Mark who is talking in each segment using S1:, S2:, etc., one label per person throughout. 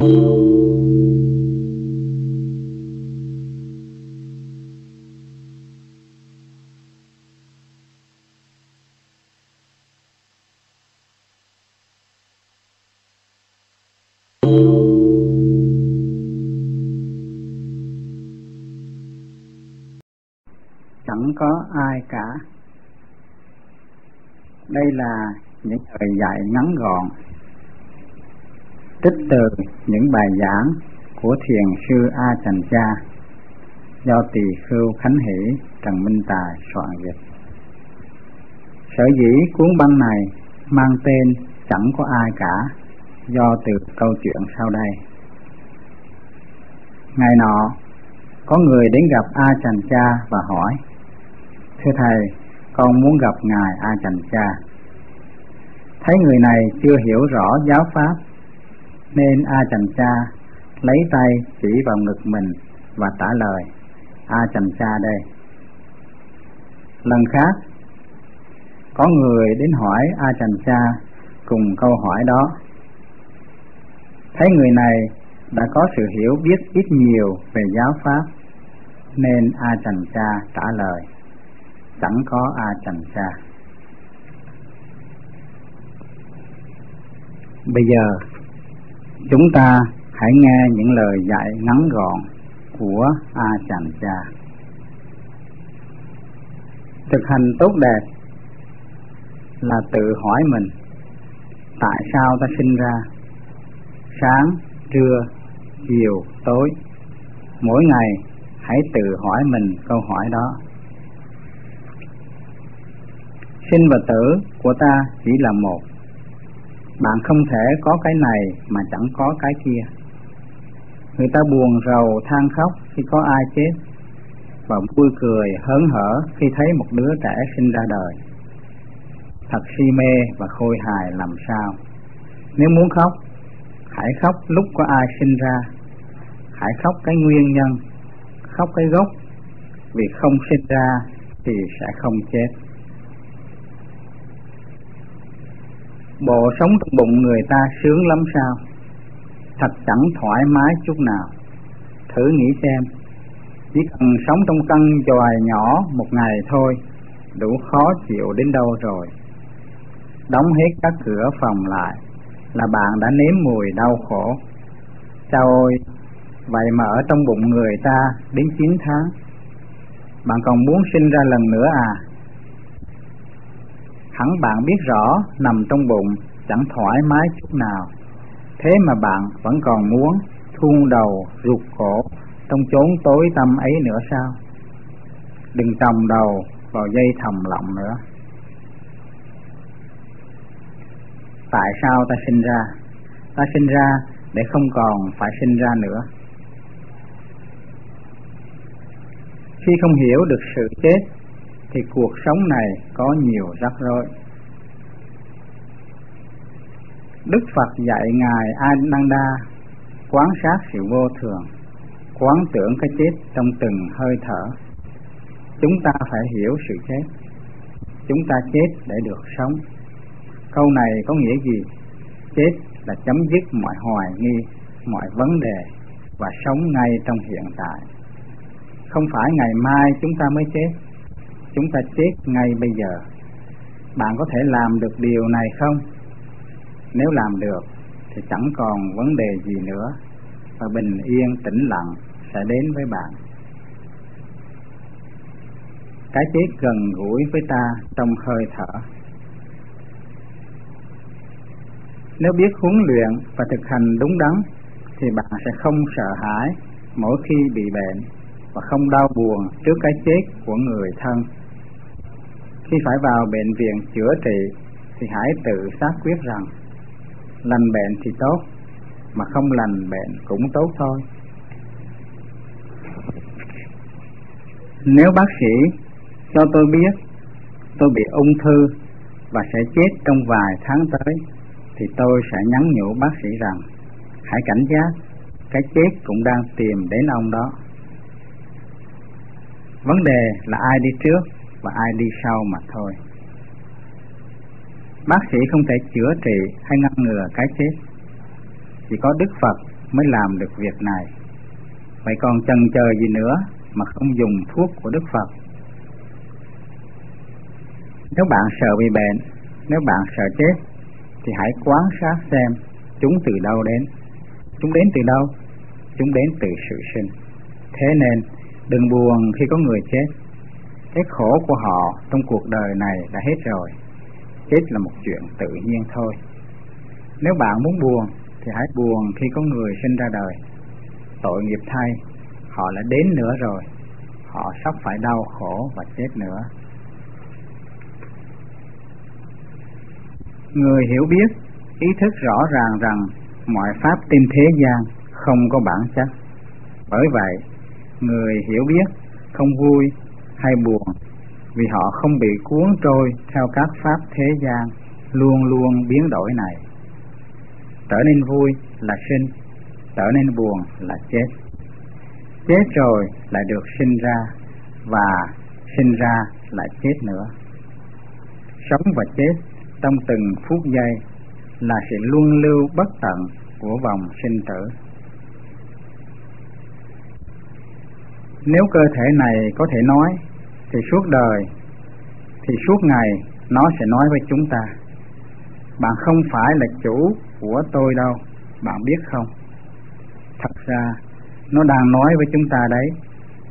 S1: chẳng có ai cả. Đây là những lời dạy ngắn gọn trích từ những bài giảng của thiền sư A Trần Cha do tỳ khưu Khánh Hỷ Trần Minh Tài soạn dịch. Sở dĩ cuốn băng này mang tên chẳng có ai cả do từ câu chuyện sau đây. Ngày nọ, có người đến gặp A Trần Cha và hỏi Thưa Thầy, con muốn gặp Ngài A Trần Cha. Thấy người này chưa hiểu rõ giáo pháp, nên A Trần Cha lấy tay chỉ vào ngực mình và trả lời A Trần Cha đây. Lần khác, có người đến hỏi A Trần Cha cùng câu hỏi đó. Thấy người này đã có sự hiểu biết ít nhiều về giáo pháp, nên A Trần Cha trả lời chẳng có a trần cha. bây giờ chúng ta hãy nghe những lời dạy ngắn gọn của a Chàng cha. Thực hành tốt đẹp là tự hỏi mình, tại sao ta sinh ra? Sáng, trưa, chiều, tối, mỗi ngày hãy tự hỏi mình câu hỏi đó. Sinh và tử của ta chỉ là một bạn không thể có cái này mà chẳng có cái kia. Người ta buồn rầu, than khóc khi có ai chết, và vui cười, hớn hở khi thấy một đứa trẻ sinh ra đời. Thật si mê và khôi hài làm sao? Nếu muốn khóc, hãy khóc lúc có ai sinh ra. Hãy khóc cái nguyên nhân, khóc cái gốc. Vì không sinh ra thì sẽ không chết. Bộ sống trong bụng người ta sướng lắm sao? Thật chẳng thoải mái chút nào. Thử nghĩ xem, Chỉ cần sống trong căn chòi nhỏ một ngày thôi, Đủ khó chịu đến đâu rồi. Đóng hết các cửa phòng lại, Là bạn đã nếm mùi đau khổ. Chao ôi, Vậy mà ở trong bụng người ta đến 9 tháng. Bạn còn muốn sinh ra lần nữa à? Hẳn bạn biết rõ nằm trong bụng, chẳng thoải mái chút nào. Thế mà bạn vẫn còn muốn thun đầu ruột cổ trong chốn tối tâm ấy nữa sao? Đừng trồng đầu vào dây thầm lọng nữa. Tại sao ta sinh ra? Ta sinh ra để không còn phải sinh ra nữa. Khi không hiểu được sự chết thì cuộc sống này có nhiều rắc rối. Đức Phật dạy Ngài Ananda quán sát sự vô thường, quán tưởng cái chết trong từng hơi thở. Chúng ta phải hiểu sự chết. Chúng ta chết để được sống. Câu này có nghĩa gì? Chết là chấm dứt mọi hoài nghi, mọi vấn đề và sống ngay trong hiện tại. Không phải ngày mai chúng ta mới chết, chúng ta chết ngay bây giờ. Bạn có thể làm được điều này không? Nếu làm được, thì chẳng còn vấn đề gì nữa, và bình yên tĩnh lặng sẽ đến với bạn. Cái chết gần gũi với ta trong hơi thở. Nếu biết huấn luyện và thực hành đúng đắn, thì bạn sẽ không sợ hãi mỗi khi bị bệnh và không đau buồn trước cái chết của người thân khi phải vào bệnh viện chữa trị, thì hãy tự xác quyết rằng, lành bệnh thì tốt, mà không lành bệnh cũng tốt thôi. Nếu bác sĩ cho tôi biết tôi bị ung thư và sẽ chết trong vài tháng tới, thì tôi sẽ nhắn nhủ bác sĩ rằng, hãy cảnh giác, cái chết cũng đang tìm đến ông đó. Vấn đề là ai đi trước? Và ai đi sau mà thôi. Bác sĩ không thể chữa trị hay ngăn ngừa cái chết. chỉ có Đức Phật mới làm được việc này. Vậy còn chần chờ gì nữa mà không dùng thuốc của Đức Phật? Nếu bạn sợ bị bệnh, nếu bạn sợ chết, thì hãy quan sát xem chúng từ đâu đến. Chúng đến từ đâu? Chúng đến từ sự sinh. Thế nên, đừng buồn khi có người chết. Cái khổ của họ trong cuộc đời này đã hết rồi. Chết là một chuyện tự nhiên thôi. Nếu bạn muốn buồn, thì hãy buồn khi có người sinh ra đời. Tội nghiệp thay, họ đã đến nữa rồi. Họ sắp phải đau khổ và chết nữa. Người hiểu biết, ý thức rõ ràng rằng mọi pháp trên thế gian không có bản chất. Bởi vậy, người hiểu biết không vui hay buồn vì họ không bị cuốn trôi theo các pháp thế gian luôn luôn biến đổi này. Trở nên vui là sinh, trở nên buồn là chết. Chết rồi lại được sinh ra và sinh ra lại chết nữa. Sống và chết trong từng phút giây là sự luân lưu bất tận của vòng sinh tử. Nếu cơ thể này có thể nói, thì suốt đời, thì suốt ngày nó sẽ nói với chúng ta, bạn không phải là chủ của tôi đâu, bạn biết không? Thật ra, nó đang nói với chúng ta đấy,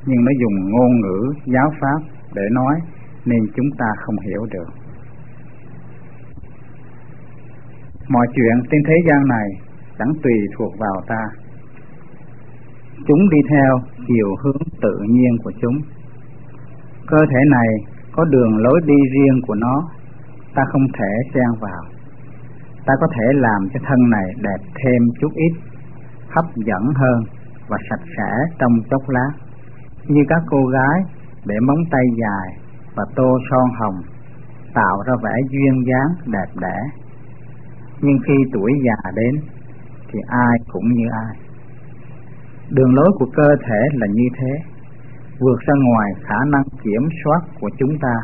S1: nhưng nó dùng ngôn ngữ giáo pháp để nói nên chúng ta không hiểu được. Mọi chuyện trên thế gian này chẳng tùy thuộc vào ta. Chúng đi theo chiều hướng tự nhiên của chúng. Cơ thể này có đường lối đi riêng của nó, ta không thể xen vào. Ta có thể làm cho thân này đẹp thêm chút ít, hấp dẫn hơn và sạch sẽ trong chốc lát. Như các cô gái để móng tay dài và tô son hồng tạo ra vẻ duyên dáng đẹp đẽ nhưng khi tuổi già đến thì ai cũng như ai. Đường lối của cơ thể là như thế, vượt ra ngoài khả năng kiểm soát của chúng ta.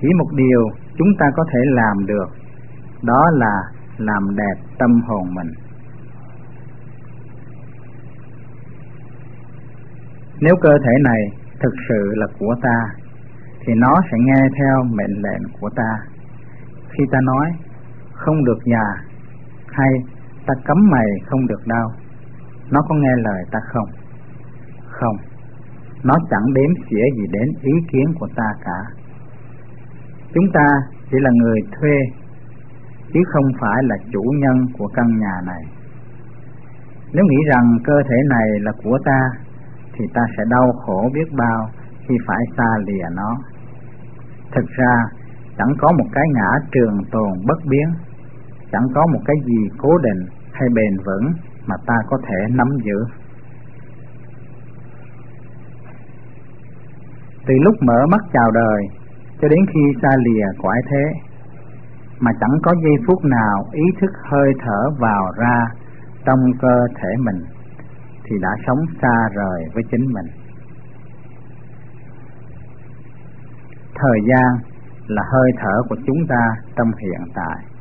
S1: Chỉ một điều chúng ta có thể làm được, đó là làm đẹp tâm hồn mình. Nếu cơ thể này thực sự là của ta, thì nó sẽ nghe theo mệnh lệnh của ta. Khi ta nói không được già hay ta cấm mày không được đau nó có nghe lời ta không không nó chẳng đếm xỉa gì đến ý kiến của ta cả. Chúng ta chỉ là người thuê, chứ không phải là chủ nhân của căn nhà này. Nếu nghĩ rằng cơ thể này là của ta, thì ta sẽ đau khổ biết bao khi phải xa lìa nó. Thực ra, chẳng có một cái ngã trường tồn bất biến, chẳng có một cái gì cố định hay bền vững mà ta có thể nắm giữ. Từ lúc mở mắt chào đời cho đến khi xa lìa cõi thế, mà chẳng có giây phút nào ý thức hơi thở vào ra trong cơ thể mình, thì đã sống xa rời với chính mình. Thời gian là hơi thở của chúng ta trong hiện tại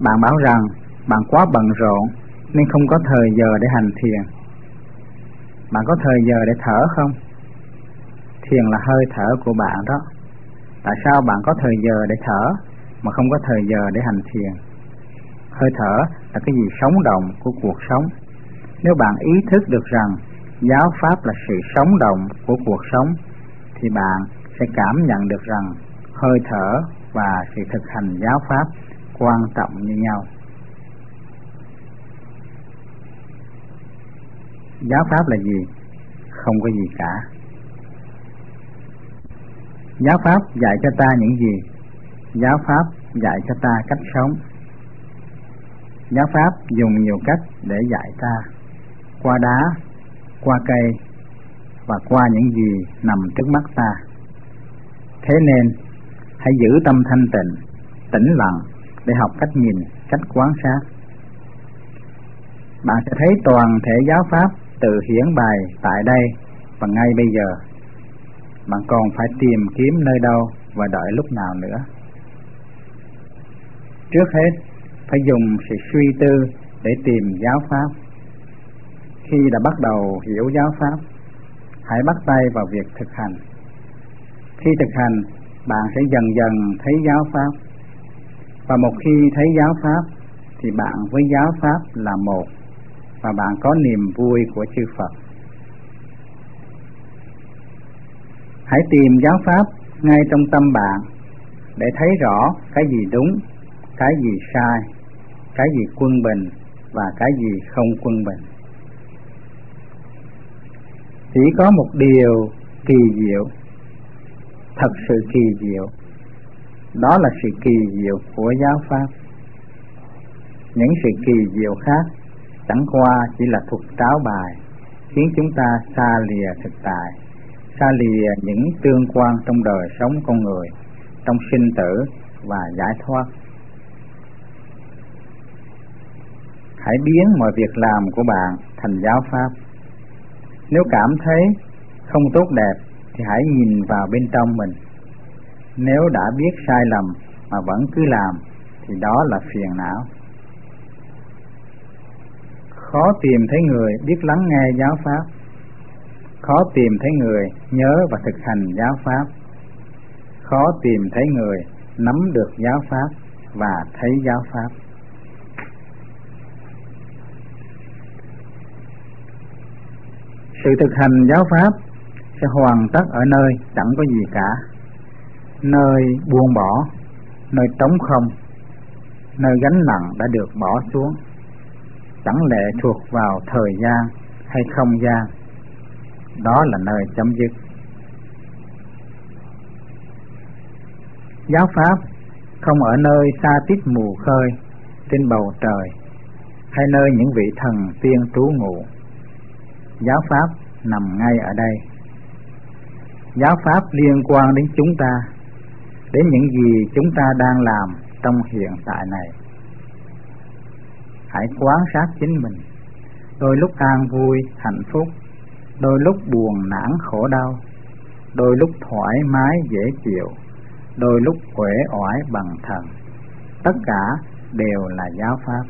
S1: Bạn bảo rằng bạn quá bận rộn nên không có thời giờ để hành thiền. Bạn có thời giờ để thở không? Thiền là hơi thở của bạn đó. Tại sao bạn có thời giờ để thở mà không có thời giờ để hành thiền? Hơi thở là cái gì sống động của cuộc sống. Nếu bạn ý thức được rằng giáo pháp là sự sống động của cuộc sống, thì bạn sẽ cảm nhận được rằng hơi thở và sự thực hành giáo pháp quan trọng như nhau giáo pháp là gì? Không có gì cả. Giáo pháp dạy cho ta những gì? Giáo pháp dạy cho ta cách sống. Giáo pháp dùng nhiều cách để dạy ta. Qua đá qua cây và qua những gì nằm trước mắt ta. Thế nên hãy giữ tâm thanh tịnh tĩnh lặng để học cách nhìn, cách quan sát. Bạn sẽ thấy toàn thể giáo pháp tự hiển bài tại đây và ngay bây giờ. Bạn còn phải tìm kiếm nơi đâu và đợi lúc nào nữa. trước hết, phải dùng sự suy tư để tìm giáo pháp khi đã bắt đầu hiểu giáo pháp, hãy bắt tay vào việc thực hành khi thực hành, bạn sẽ dần dần thấy giáo pháp và một khi thấy giáo pháp, thì bạn với giáo pháp là một và bạn có niềm vui của chư Phật. Hãy tìm giáo pháp ngay trong tâm bạn để thấy rõ cái gì đúng, cái gì sai, cái gì quân bình và cái gì không quân bình. Chỉ có một điều kỳ diệu, thật sự kỳ diệu, đó là sự kỳ diệu của giáo pháp. Những sự kỳ diệu khác chẳng qua chỉ là thuật tráo bài, khiến chúng ta xa lìa thực tại, xa lìa những tương quan trong đời sống con người, trong sinh tử và giải thoát. Hãy biến mọi việc làm của bạn thành giáo pháp. Nếu cảm thấy không tốt đẹp thì hãy nhìn vào bên trong mình. Nếu đã biết sai lầm mà vẫn cứ làm thì đó là phiền não khó tìm thấy người biết lắng nghe giáo pháp. Khó tìm thấy người nhớ và thực hành giáo pháp. Khó tìm thấy người nắm được giáo pháp và thấy giáo pháp. Sự thực hành giáo pháp sẽ hoàn tất ở nơi chẳng có gì cả. Nơi buông bỏ, nơi trống không, nơi gánh nặng đã được bỏ xuống chẳng lệ thuộc vào thời gian hay không gian? Đó là nơi chấm dứt. Giáo pháp không ở nơi xa tít mù khơi trên bầu trời hay nơi những vị thần tiên trú ngụ. Giáo pháp nằm ngay ở đây. Giáo pháp liên quan đến chúng ta, đến những gì chúng ta đang làm trong hiện tại này hãy quan sát chính mình. Đôi lúc an vui, hạnh phúc. Đôi lúc buồn, nản, khổ, đau. Đôi lúc thoải mái, dễ chịu. Đôi lúc uể oải bằng thần. Tất cả đều là giáo pháp.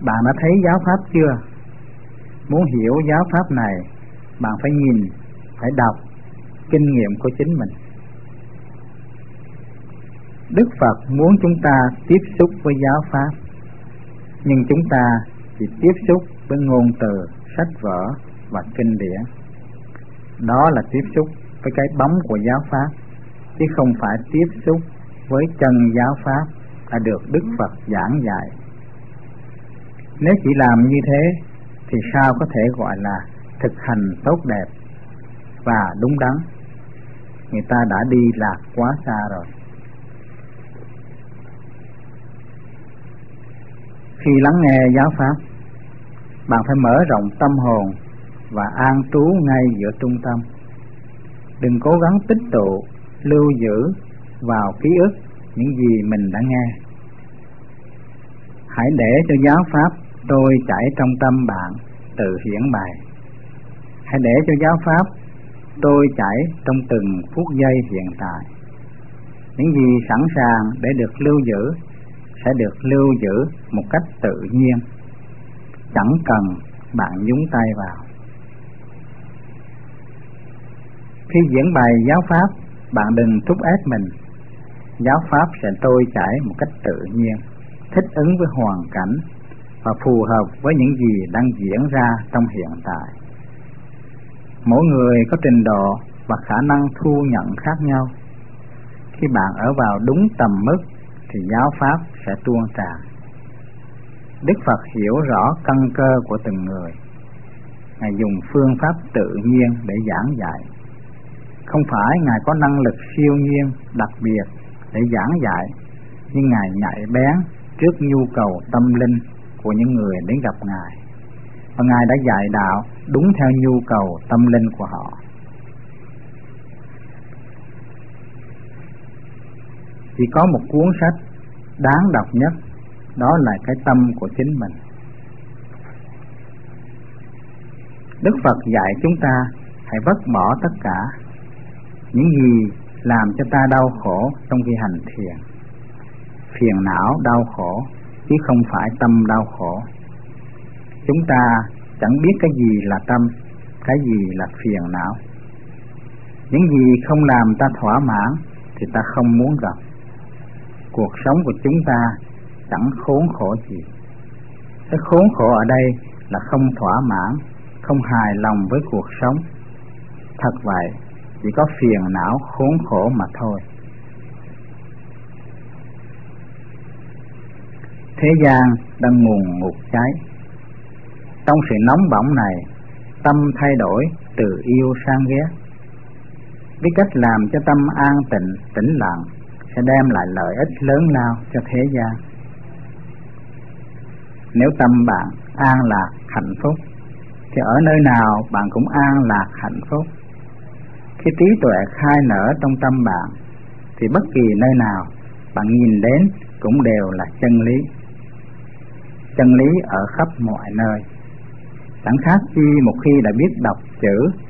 S1: Bạn đã thấy giáo pháp chưa? Muốn hiểu giáo pháp này, bạn phải nhìn, phải đọc kinh nghiệm của chính mình. Đức Phật muốn chúng ta tiếp xúc với giáo pháp. Nhưng chúng ta chỉ tiếp xúc với ngôn từ, sách vở và kinh điển. Đó là tiếp xúc với cái bóng của giáo pháp Chứ không phải tiếp xúc với chân giáo pháp đã được Đức Phật giảng dạy. Nếu chỉ làm như thế thì sao có thể gọi là thực hành tốt đẹp và đúng đắn? Người ta đã đi lạc quá xa rồi. Khi lắng nghe giáo pháp, bạn phải mở rộng tâm hồn và an trú ngay giữa trung tâm. Đừng cố gắng tích tụ, lưu giữ vào ký ức những gì mình đã nghe. Hãy để cho giáo pháp trôi chảy trong tâm bạn tự hiển bài. Hãy để cho giáo pháp trôi chảy trong từng phút giây hiện tại. Những gì sẵn sàng để được lưu giữ sẽ được lưu giữ một cách tự nhiên. Chẳng cần bạn nhúng tay vào. Khi diễn bày giáo pháp, bạn đừng thúc ép mình. Giáo pháp sẽ trôi chảy một cách tự nhiên, thích ứng với hoàn cảnh và phù hợp với những gì đang diễn ra trong hiện tại. Mỗi người có trình độ và khả năng thu nhận khác nhau. Khi bạn ở vào đúng tầm mức thì giáo pháp sẽ tuôn tràn. Đức Phật hiểu rõ căn cơ của từng người. Ngài dùng phương pháp tự nhiên để giảng dạy. Không phải Ngài có năng lực siêu nhiên đặc biệt để giảng dạy, nhưng Ngài nhạy bén trước nhu cầu tâm linh của những người đến gặp Ngài. Và Ngài đã dạy đạo đúng theo nhu cầu tâm linh của họ. Chỉ có một cuốn sách đáng đọc nhất, đó là cái tâm của chính mình. Đức phật dạy chúng ta hãy vứt bỏ tất cả những gì làm cho ta đau khổ trong khi hành thiền. Phiền não đau khổ, chứ không phải tâm đau khổ. Chúng ta chẳng biết cái gì là tâm, cái gì là phiền não. Những gì không làm ta thỏa mãn thì ta không muốn gặp cuộc sống của chúng ta chẳng khốn khổ gì. Cái khốn khổ ở đây là không thỏa mãn, không hài lòng với cuộc sống. Thật vậy, chỉ có phiền não khốn khổ mà thôi. Thế gian đang nguồn ngục cháy. Trong sự nóng bỏng này, tâm thay đổi từ yêu sang ghét. Biết cách làm cho tâm an tịnh, tĩnh lặng sẽ đem lại lợi ích lớn lao cho thế gian. Nếu tâm bạn an lạc hạnh phúc, thì ở nơi nào bạn cũng an lạc hạnh phúc. Khi trí tuệ khai nở trong tâm bạn, thì bất kỳ nơi nào bạn nhìn đến cũng đều là chân lý. Chân lý ở khắp mọi nơi. Chẳng khác chi một khi đã biết đọc chữ,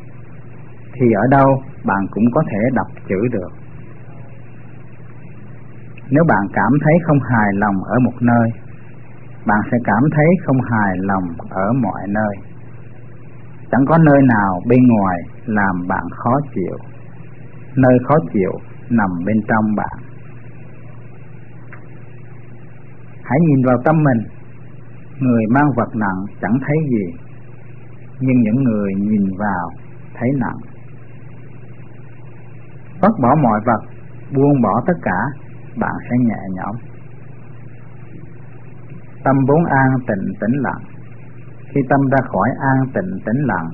S1: thì ở đâu bạn cũng có thể đọc chữ được nếu bạn cảm thấy không hài lòng ở một nơi, bạn sẽ cảm thấy không hài lòng ở mọi nơi. Chẳng có nơi nào bên ngoài làm bạn khó chịu. Nơi khó chịu nằm bên trong bạn. Hãy nhìn vào tâm mình. Người mang vật nặng chẳng thấy gì, nhưng những người nhìn vào thấy nặng. Vứt bỏ mọi vật, buông bỏ tất cả bạn sẽ nhẹ nhõm. Tâm vốn an, tịnh, tĩnh lặng. Khi tâm ra khỏi an, tịnh, tĩnh lặng,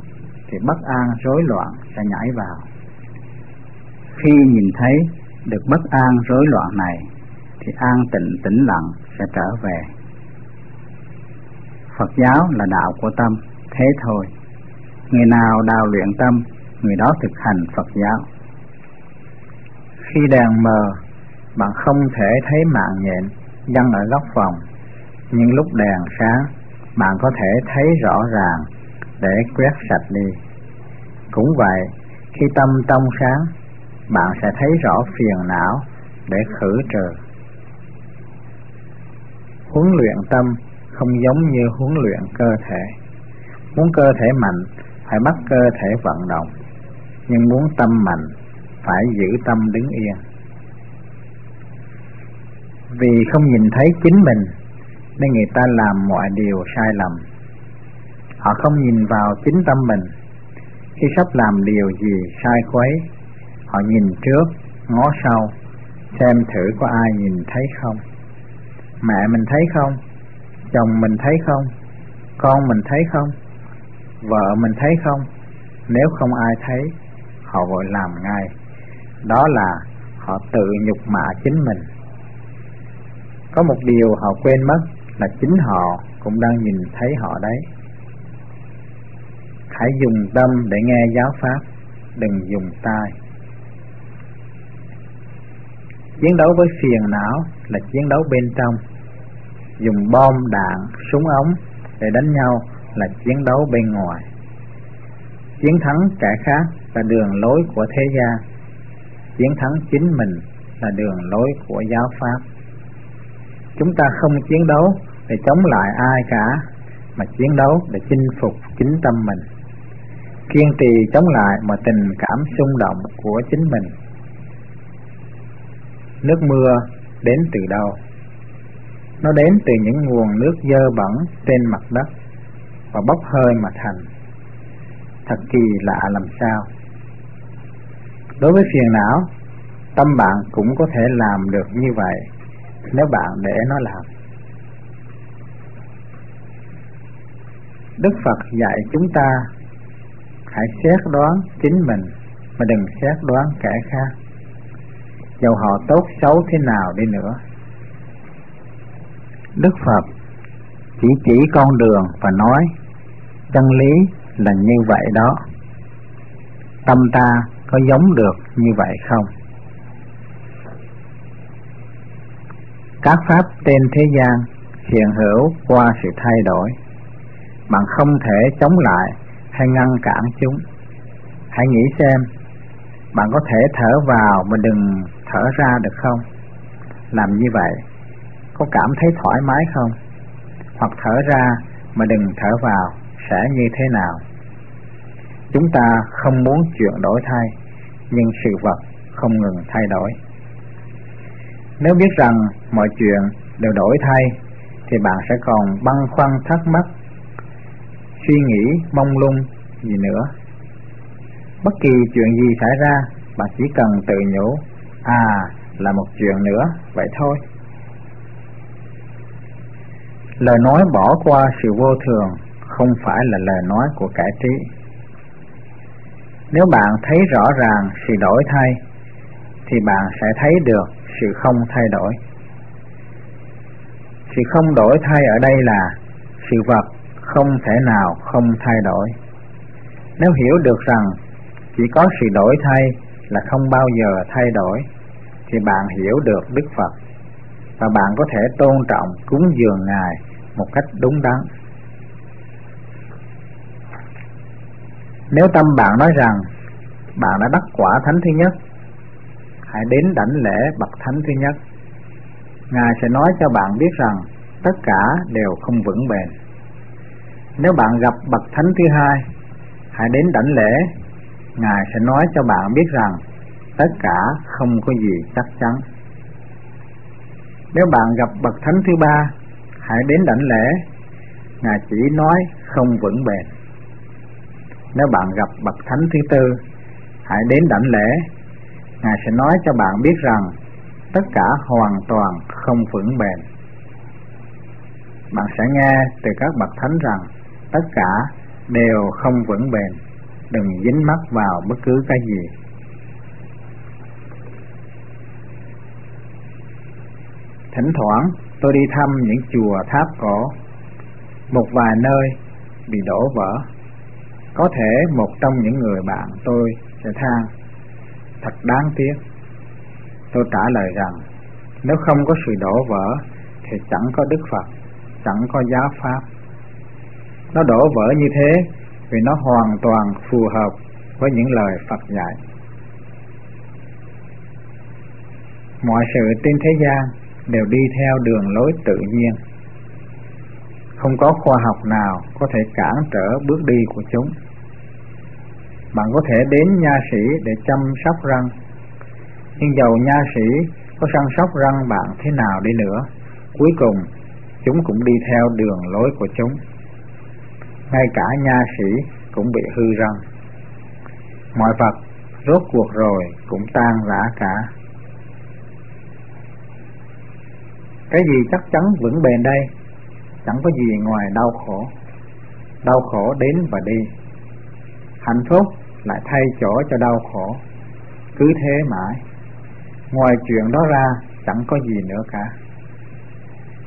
S1: thì bất an, rối loạn sẽ nhảy vào. Khi nhìn thấy được bất an, rối loạn này, thì an, tịnh, tĩnh lặng sẽ trở về. Phật giáo là đạo của tâm, thế thôi. Người nào đào luyện tâm, người đó thực hành Phật giáo. Khi đèn mờ bạn không thể thấy mạng nhện dăng ở góc phòng. Nhưng lúc đèn sáng, bạn có thể thấy rõ ràng để quét sạch đi. Cũng vậy, khi tâm trong sáng, bạn sẽ thấy rõ phiền não để khử trừ. Huấn luyện tâm không giống như huấn luyện cơ thể. Muốn cơ thể mạnh, phải bắt cơ thể vận động. Nhưng muốn tâm mạnh, phải giữ tâm đứng yên vì không nhìn thấy chính mình, nên người ta làm mọi điều sai lầm. Họ không nhìn vào chính tâm mình. Khi sắp làm điều gì sai quấy họ nhìn trước, ngó sau, xem thử có ai nhìn thấy không. Mẹ mình thấy không? Chồng mình thấy không? Con mình thấy không? Vợ mình thấy không? Nếu không ai thấy, họ vội làm ngay. Đó là họ tự nhục mạ chính mình có một điều họ quên mất là chính họ cũng đang nhìn thấy họ đấy. Hãy dùng tâm để nghe giáo pháp, đừng dùng tai. Chiến đấu với phiền não là chiến đấu bên trong. Dùng bom đạn, súng ống để đánh nhau là chiến đấu bên ngoài. Chiến thắng kẻ khác là đường lối của thế gian. Chiến thắng chính mình là đường lối của giáo pháp chúng ta không chiến đấu để chống lại ai cả, mà chiến đấu để chinh phục chính tâm mình. Kiên trì chống lại mọi tình cảm xung động của chính mình. Nước mưa đến từ đâu? Nó đến từ những nguồn nước dơ bẩn trên mặt đất và bốc hơi mà thành. Thật kỳ lạ làm sao? Đối với phiền não, tâm bạn cũng có thể làm được như vậy nếu bạn để nó làm. Đức phật dạy chúng ta hãy xét đoán chính mình mà đừng xét đoán kẻ khác. Dầu họ tốt xấu thế nào đi nữa. Đức phật chỉ chỉ con đường và nói, chân lý là như vậy đó. Tâm ta có giống được như vậy không? Các pháp trên thế gian hiện hữu qua sự thay đổi bạn không thể chống lại hay ngăn cản chúng hãy nghĩ xem bạn có thể thở vào mà đừng thở ra được không làm như vậy có cảm thấy thoải mái không? Hoặc thở ra mà đừng thở vào sẽ như thế nào? Chúng ta không muốn chuyện đổi thay, nhưng sự vật không ngừng thay đổi. Nếu biết rằng mọi chuyện đều đổi thay, thì bạn sẽ còn băn khoăn thắc mắc, suy nghĩ mông lung gì nữa. Bất kỳ chuyện gì xảy ra, bạn chỉ cần tự nhủ, à là một chuyện nữa, vậy thôi. Lời nói bỏ qua sự vô thường không phải là lời nói của cải trí. Nếu bạn thấy rõ ràng sự đổi thay, thì bạn sẽ thấy được sự không thay đổi. Sự không đổi thay ở đây là sự vật không thể nào không thay đổi. Nếu hiểu được rằng chỉ có sự đổi thay là không bao giờ thay đổi, thì bạn hiểu được Đức Phật và bạn có thể tôn trọng cúng dường Ngài một cách đúng đắn. Nếu tâm bạn nói rằng bạn đã đắc quả thánh thứ nhất, hãy đến đảnh lễ bậc thánh thứ nhất. Ngài sẽ nói cho bạn biết rằng tất cả đều không vững bền. Nếu bạn gặp bậc thánh thứ hai, hãy đến đảnh lễ, Ngài sẽ nói cho bạn biết rằng tất cả không có gì chắc chắn. Nếu bạn gặp bậc thánh thứ ba, hãy đến đảnh lễ, Ngài chỉ nói không vững bền. Nếu bạn gặp bậc thánh thứ tư, hãy đến đảnh lễ, Ngài sẽ nói cho bạn biết rằng tất cả hoàn toàn không vững bền. Bạn sẽ nghe từ các bậc thánh rằng tất cả đều không vững bền, đừng dính mắc vào bất cứ cái gì. Thỉnh thoảng tôi đi thăm những chùa tháp cổ, một vài nơi bị đổ vỡ. Có thể một trong những người bạn tôi sẽ than, thật đáng tiếc. Tôi trả lời rằng, nếu không có sự đổ vỡ thì chẳng có Đức Phật, chẳng có giáo Pháp. Nó đổ vỡ như thế vì nó hoàn toàn phù hợp với những lời Phật dạy. Mọi sự trên thế gian đều đi theo đường lối tự nhiên. Không có khoa học nào có thể cản trở bước đi của chúng. Bạn có thể đến nha sĩ để chăm sóc răng, nhưng dầu nha sĩ có săn sóc răng bạn thế nào đi nữa, cuối cùng chúng cũng đi theo đường lối của chúng. Ngay cả nha sĩ cũng bị hư răng. Mọi vật rốt cuộc rồi cũng tan rã cả. Cái gì chắc chắn vững bền đây? Chẳng có gì ngoài đau khổ. Đau khổ đến và đi. Hạnh phúc lại thay chỗ cho đau khổ. Cứ thế mãi. Ngoài chuyện đó ra chẳng có gì nữa cả.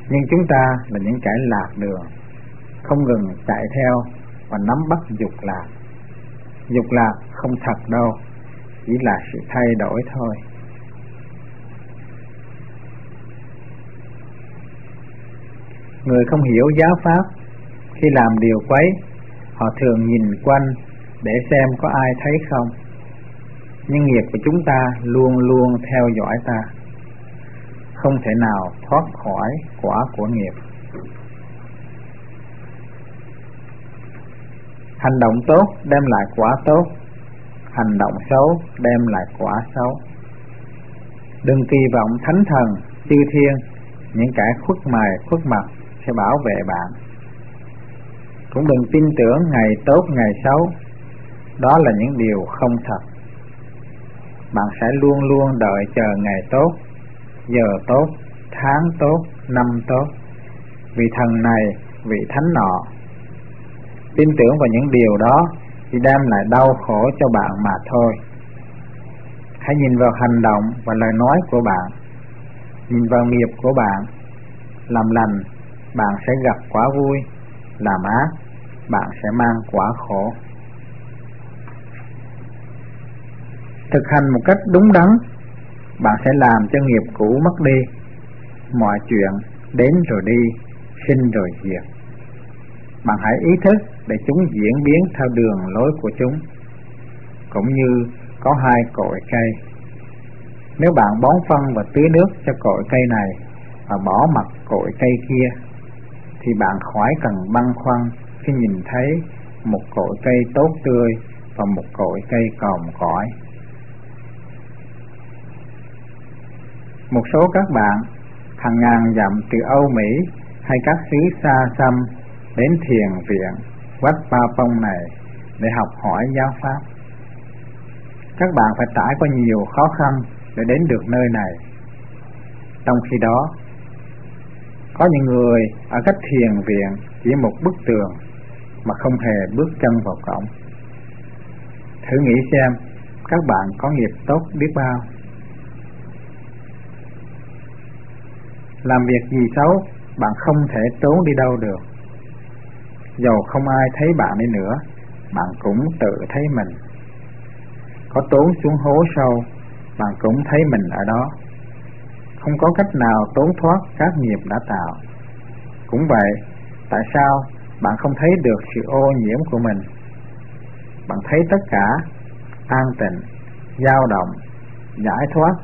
S1: Nhưng chúng ta là những kẻ lạc đường, không ngừng chạy theo và nắm bắt dục lạc. Dục lạc không thật đâu, chỉ là sự thay đổi thôi. Người không hiểu giáo pháp, khi làm điều quấy, họ thường nhìn quanh để xem có ai thấy không. Nhưng nghiệp của chúng ta luôn luôn theo dõi ta, không thể nào thoát khỏi quả của nghiệp. Hành động tốt đem lại quả tốt, hành động xấu đem lại quả xấu. Đừng kỳ vọng thánh thần, chư thiên, những kẻ khuất mày khuất mặt sẽ bảo vệ bạn. Cũng đừng tin tưởng ngày tốt ngày xấu, đó là những điều không thật. Bạn sẽ luôn luôn đợi chờ ngày tốt, giờ tốt, tháng tốt, năm tốt, vì thần này, vị thánh nọ. Tin tưởng vào những điều đó chỉ đem lại đau khổ cho bạn mà thôi. Hãy nhìn vào hành động và lời nói của bạn, nhìn vào nghiệp của bạn, làm lành bạn sẽ gặp quả vui, làm ác, bạn sẽ mang quả khổ. Thực hành một cách đúng đắn, bạn sẽ làm cho nghiệp cũ mất đi. Mọi chuyện đến rồi đi, sinh rồi diệt. Bạn hãy ý thức để chúng diễn biến theo đường lối của chúng. Cũng như có hai cội cây. Nếu bạn bón phân và tưới nước cho cội cây này, và bỏ mặt cội cây kia thì bạn khỏi cần băn khoăn khi nhìn thấy một cội cây tốt tươi và một cội cây còm cõi. Một số các bạn hàng ngàn dặm từ Âu Mỹ hay các xứ xa xăm đến thiền viện Wat Ba Pong này để học hỏi giáo pháp. Các bạn phải trải qua nhiều khó khăn để đến được nơi này. Trong khi đó, có những người ở cách thiền viện chỉ một bức tường mà không hề bước chân vào cổng. Thử nghĩ xem các bạn có nghiệp tốt biết bao. Làm việc gì xấu, bạn không thể trốn đi đâu được. Dầu không ai thấy bạn đi nữa, bạn cũng tự thấy mình. Có trốn xuống hố sâu, bạn cũng thấy mình ở đó. Không có cách nào trốn thoát các nghiệp đã tạo. Cũng vậy, tại sao bạn không thấy được sự ô nhiễm của mình? Bạn thấy tất cả an tịnh, dao động, giải thoát,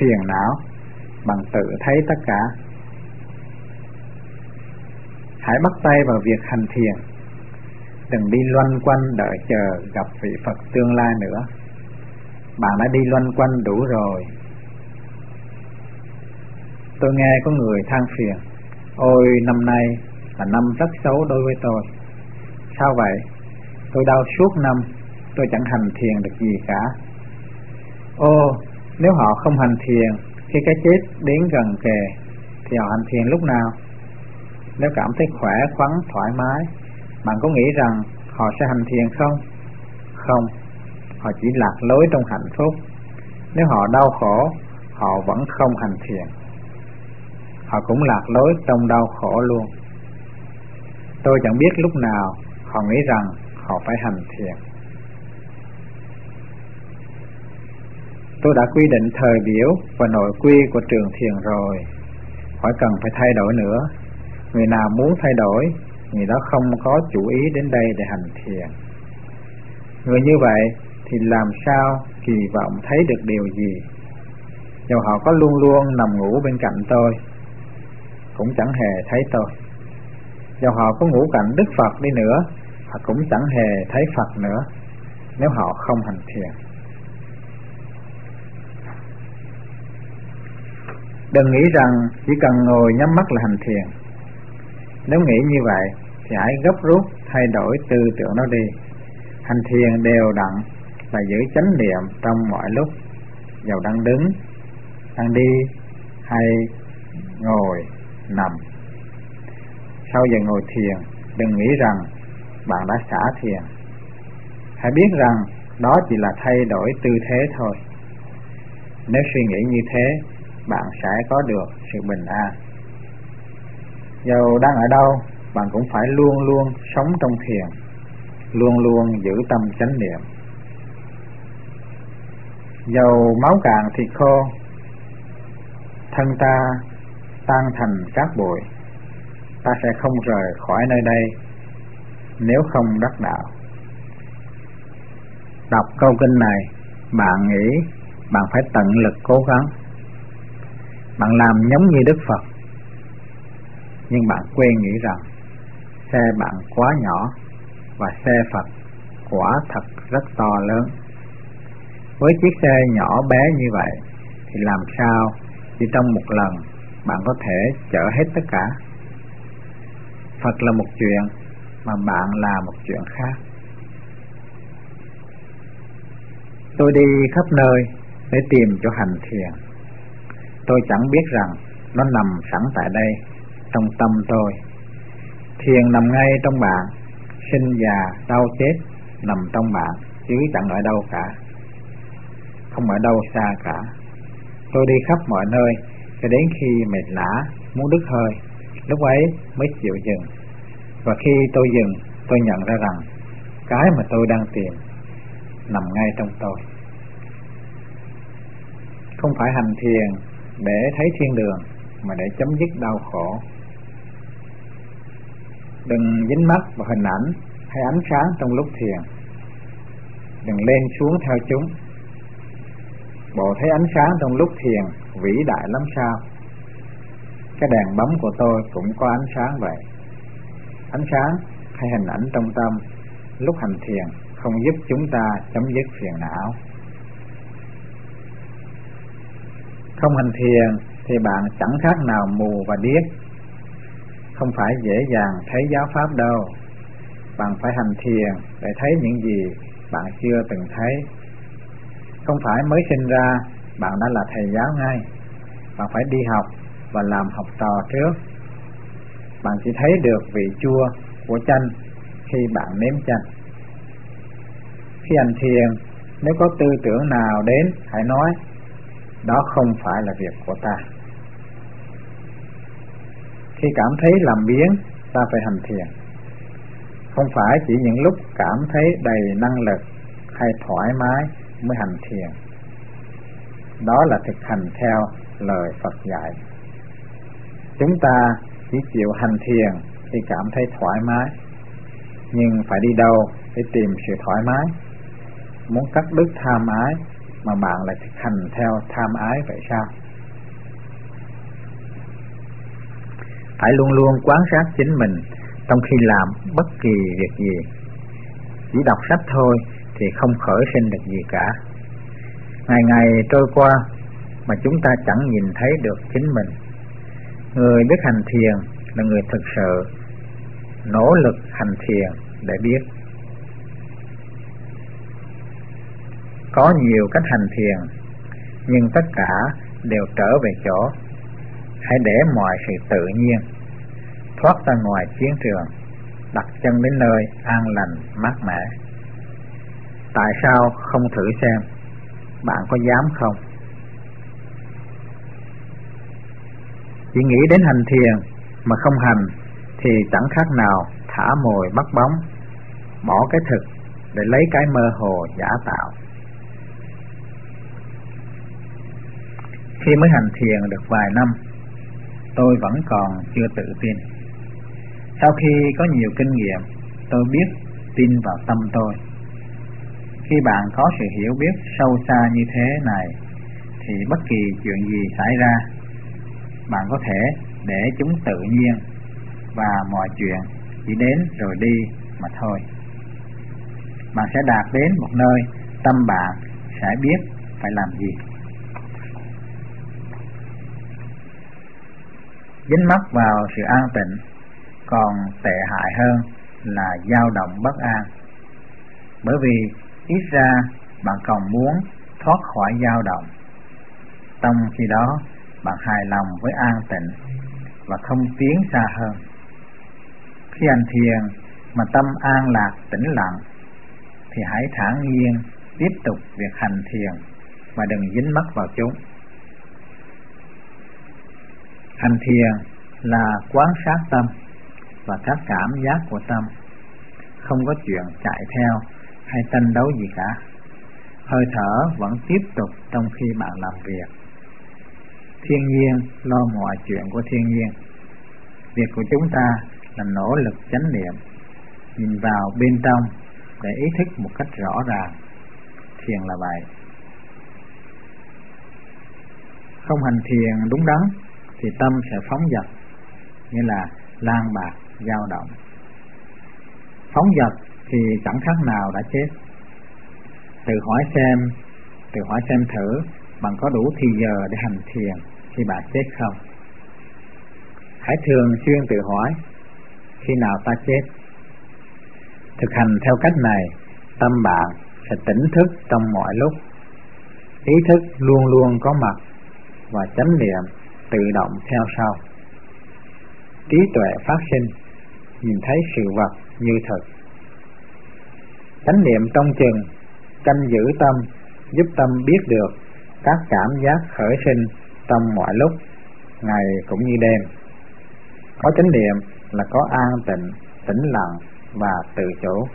S1: phiền não, bạn tự thấy tất cả. Hãy bắt tay vào việc hành thiền, đừng đi loanh quanh đợi chờ gặp vị Phật tương lai nữa. Bạn đã đi loanh quanh đủ rồi. Tôi nghe có người than phiền, ôi năm nay là năm rất xấu đối với tôi. Sao vậy? Tôi đau suốt năm, tôi chẳng hành thiền được gì cả. Ô, nếu họ không hành thiền, khi cái chết đến gần kề, thì họ hành thiền lúc nào? Nếu cảm thấy khỏe khoắn thoải mái, bạn có nghĩ rằng họ sẽ hành thiền không? Không, họ chỉ lạc lối trong hạnh phúc. Nếu họ đau khổ, họ vẫn không hành thiền. Họ cũng lạc lối trong đau khổ luôn. Tôi chẳng biết lúc nào họ nghĩ rằng họ phải hành thiền. Tôi đã quy định thời biểu và nội quy của trường thiền rồi, khỏi cần phải thay đổi nữa. Người nào muốn thay đổi, người đó không có chủ ý đến đây để hành thiền. Người như vậy thì làm sao kỳ vọng thấy được điều gì? Dù họ có luôn luôn nằm ngủ bên cạnh tôi, cũng chẳng hề thấy tôi. Dù họ có ngủ cạnh Đức Phật đi nữa, họ cũng chẳng hề thấy Phật nữa, nếu họ không hành thiền. Đừng nghĩ rằng chỉ cần ngồi nhắm mắt là hành thiền. Nếu nghĩ như vậy thì hãy gấp rút thay đổi tư tưởng đó đi. Hành thiền đều đặn là giữ chánh niệm trong mọi lúc, dầu đang đứng, đang đi hay ngồi, nằm. Sau giờ ngồi thiền, đừng nghĩ rằng bạn đã xả thiền. Hãy biết rằng đó chỉ là thay đổi tư thế thôi. Nếu suy nghĩ như thế, bạn sẽ có được sự bình an. Dầu đang ở đâu, bạn cũng phải luôn luôn sống trong thiền, luôn luôn giữ tâm chánh niệm. Dầu máu cạn thịt khô, thân ta tan thành cát bụi, ta sẽ không rời khỏi nơi đây nếu không đắc đạo. Đọc câu kinh này, bạn nghĩ bạn phải tận lực cố gắng. Bạn làm giống như Đức Phật, nhưng bạn quên nghĩ rằng xe bạn quá nhỏ và xe Phật quả thật rất to lớn. Với chiếc xe nhỏ bé như vậy thì làm sao chỉ trong một lần bạn có thể chở hết tất cả? Phật là một chuyện mà bạn là một chuyện khác. Tôi đi khắp nơi để tìm chỗ hành thiền. Tôi chẳng biết rằng nó nằm sẵn tại đây, trong tâm tôi. Thiền nằm ngay trong bạn, sinh già, đau chết nằm trong bạn, chứ chẳng ở đâu cả. Không ở đâu xa cả. Tôi đi khắp mọi nơi, cho đến khi mệt lã, muốn đứt hơi, lúc ấy mới chịu dừng và khi tôi dừng, tôi nhận ra rằng cái mà tôi đang tìm nằm ngay trong tôi. Không phải hành thiền để thấy thiên đường, mà để chấm dứt đau khổ. Đừng dính mắt vào hình ảnh hay ánh sáng trong lúc thiền. Đừng lên xuống theo chúng. Bộ thấy ánh sáng trong lúc thiền vĩ đại lắm sao?
S2: cái đèn bấm của tôi cũng có ánh sáng vậy. Ánh sáng hay hình ảnh trong tâm lúc hành thiền không giúp chúng ta chấm dứt phiền não. Không hành thiền thì bạn chẳng khác nào mù và điếc. Không phải dễ dàng thấy giáo pháp đâu. Bạn phải hành thiền để thấy những gì bạn chưa từng thấy. Không phải mới sinh ra bạn đã là thầy giáo ngay. Bạn phải đi học và làm học trò trước. Bạn chỉ thấy được vị chua của chanh khi bạn nếm chanh. Khi hành thiền, nếu có tư tưởng nào đến, hãy nói, đó không phải là việc của ta. Khi cảm thấy làm biến, ta phải hành thiền. Không phải chỉ những lúc cảm thấy đầy năng lực hay thoải mái mới hành thiền. Đó là thực hành theo lời Phật dạy. Chúng ta chỉ chịu hành thiền khi cảm thấy thoải mái, nhưng phải đi đâu để tìm sự thoải mái? Muốn cắt đứt tham ái mà bạn lại hành theo tham ái, vậy sao? phải luôn luôn quán sát chính mình trong khi làm bất kỳ việc gì. Chỉ đọc sách thôi thì không khởi sinh được gì cả. Ngày ngày trôi qua mà chúng ta chẳng nhìn thấy được chính mình. Người biết hành thiền là người thực sự nỗ lực hành thiền để biết. Có nhiều cách hành thiền, nhưng tất cả đều trở về chỗ. Hãy để mọi sự tự nhiên thoát ra ngoài chiến trường đặt chân đến nơi an lành mát mẻ. Tại sao không thử xem? Bạn có dám không? Chỉ nghĩ đến hành thiền mà không hành thì chẳng khác nào thả mồi bắt bóng bỏ cái thực để lấy cái mơ hồ giả tạo. Khi mới hành thiền được vài năm tôi vẫn còn chưa tự tin. Sau khi có nhiều kinh nghiệm, tôi biết tin vào tâm tôi. Khi bạn có sự hiểu biết sâu xa như thế này, thì bất kỳ chuyện gì xảy ra, bạn có thể để chúng tự nhiên và mọi chuyện chỉ đến rồi đi mà thôi. Bạn sẽ đạt đến một nơi tâm bạn sẽ biết phải làm gì. Dính mắc vào sự an tịnh, còn tệ hại hơn là dao động bất an. Bởi vì ít ra bạn còn muốn thoát khỏi dao động, trong khi đó bạn hài lòng với an tịnh và không tiến xa hơn. Khi hành thiền mà tâm an lạc tĩnh lặng, thì hãy thản nhiên tiếp tục việc hành thiền và đừng dính mắc vào chúng. Hành thiền là quán sát tâm và các cảm giác của tâm, không có chuyện chạy theo hay tranh đấu gì cả. Hơi thở vẫn tiếp tục trong khi bạn làm việc. Thiên nhiên lo mọi chuyện của thiên nhiên. Việc của chúng ta là nỗ lực chánh niệm, nhìn vào bên trong để ý thức một cách rõ ràng. Thiền là vậy. Không hành thiền đúng đắn thì tâm sẽ phóng dật. Nghĩa là lan bạc, dao động. Phóng dật thì chẳng khác nào đã chết. Tự hỏi xem, tự hỏi xem thử bạn có đủ thì giờ để hành thiền khi bạn chết không? Hãy thường xuyên tự hỏi, khi nào ta chết? Thực hành theo cách này, tâm bạn sẽ tỉnh thức trong mọi lúc. Ý thức luôn luôn có mặt và chánh niệm tự động theo sau. Trí tuệ phát sinh, nhìn thấy sự vật như thật. Chánh niệm trong chừng, canh giữ tâm, giúp tâm biết được các cảm giác khởi sinh trong mọi lúc, ngày cũng như đêm. Có chánh niệm là có an tịnh, tĩnh lặng và tự chủ.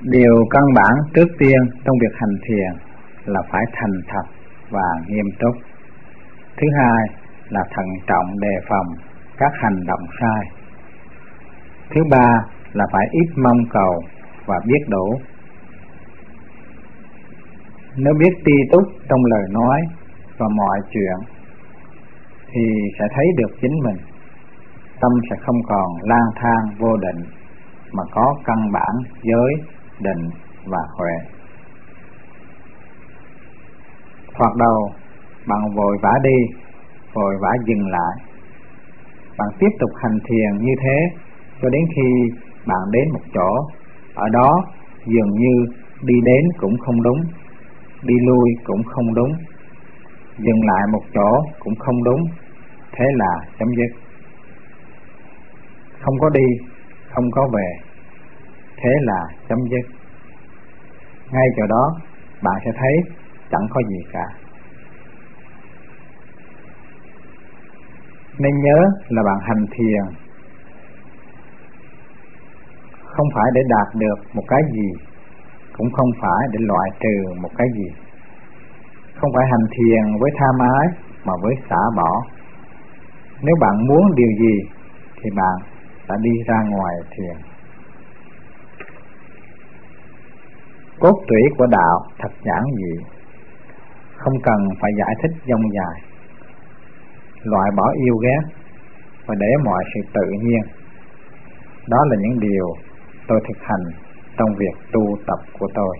S2: Điều căn bản trước tiên trong việc hành thiền là phải thành thật và nghiêm túc. Thứ hai là thận trọng đề phòng các hành động sai. Thứ ba là phải ít mong cầu và biết đủ. Nếu biết ti túc trong lời nói và mọi chuyện, thì sẽ thấy được chính mình tâm sẽ không còn lang thang vô định, mà có căn bản giới định và huệ thoạt đầu bạn vội vã đi, vội vã dừng lại. Bạn tiếp tục hành thiền như thế, cho đến khi bạn đến một chỗ. Ở đó, dường như đi đến cũng không đúng, đi lui cũng không đúng, dừng lại một chỗ cũng không đúng. Thế là chấm dứt. Không có đi, không có về. Thế là chấm dứt. Ngay chỗ đó, bạn sẽ thấy chẳng có gì cả. Nên nhớ là bạn hành thiền không phải để đạt được một cái gì, cũng không phải để loại trừ một cái gì. Không phải hành thiền với tham ái mà với xả bỏ. Nếu bạn muốn điều gì, thì bạn đã đi ra ngoài thiền. Cốt tủy của đạo thật giản dị không cần phải giải thích dông dài loại bỏ yêu ghét và để mọi sự tự nhiên. Đó là những điều tôi thực hành trong việc tu tập của tôi.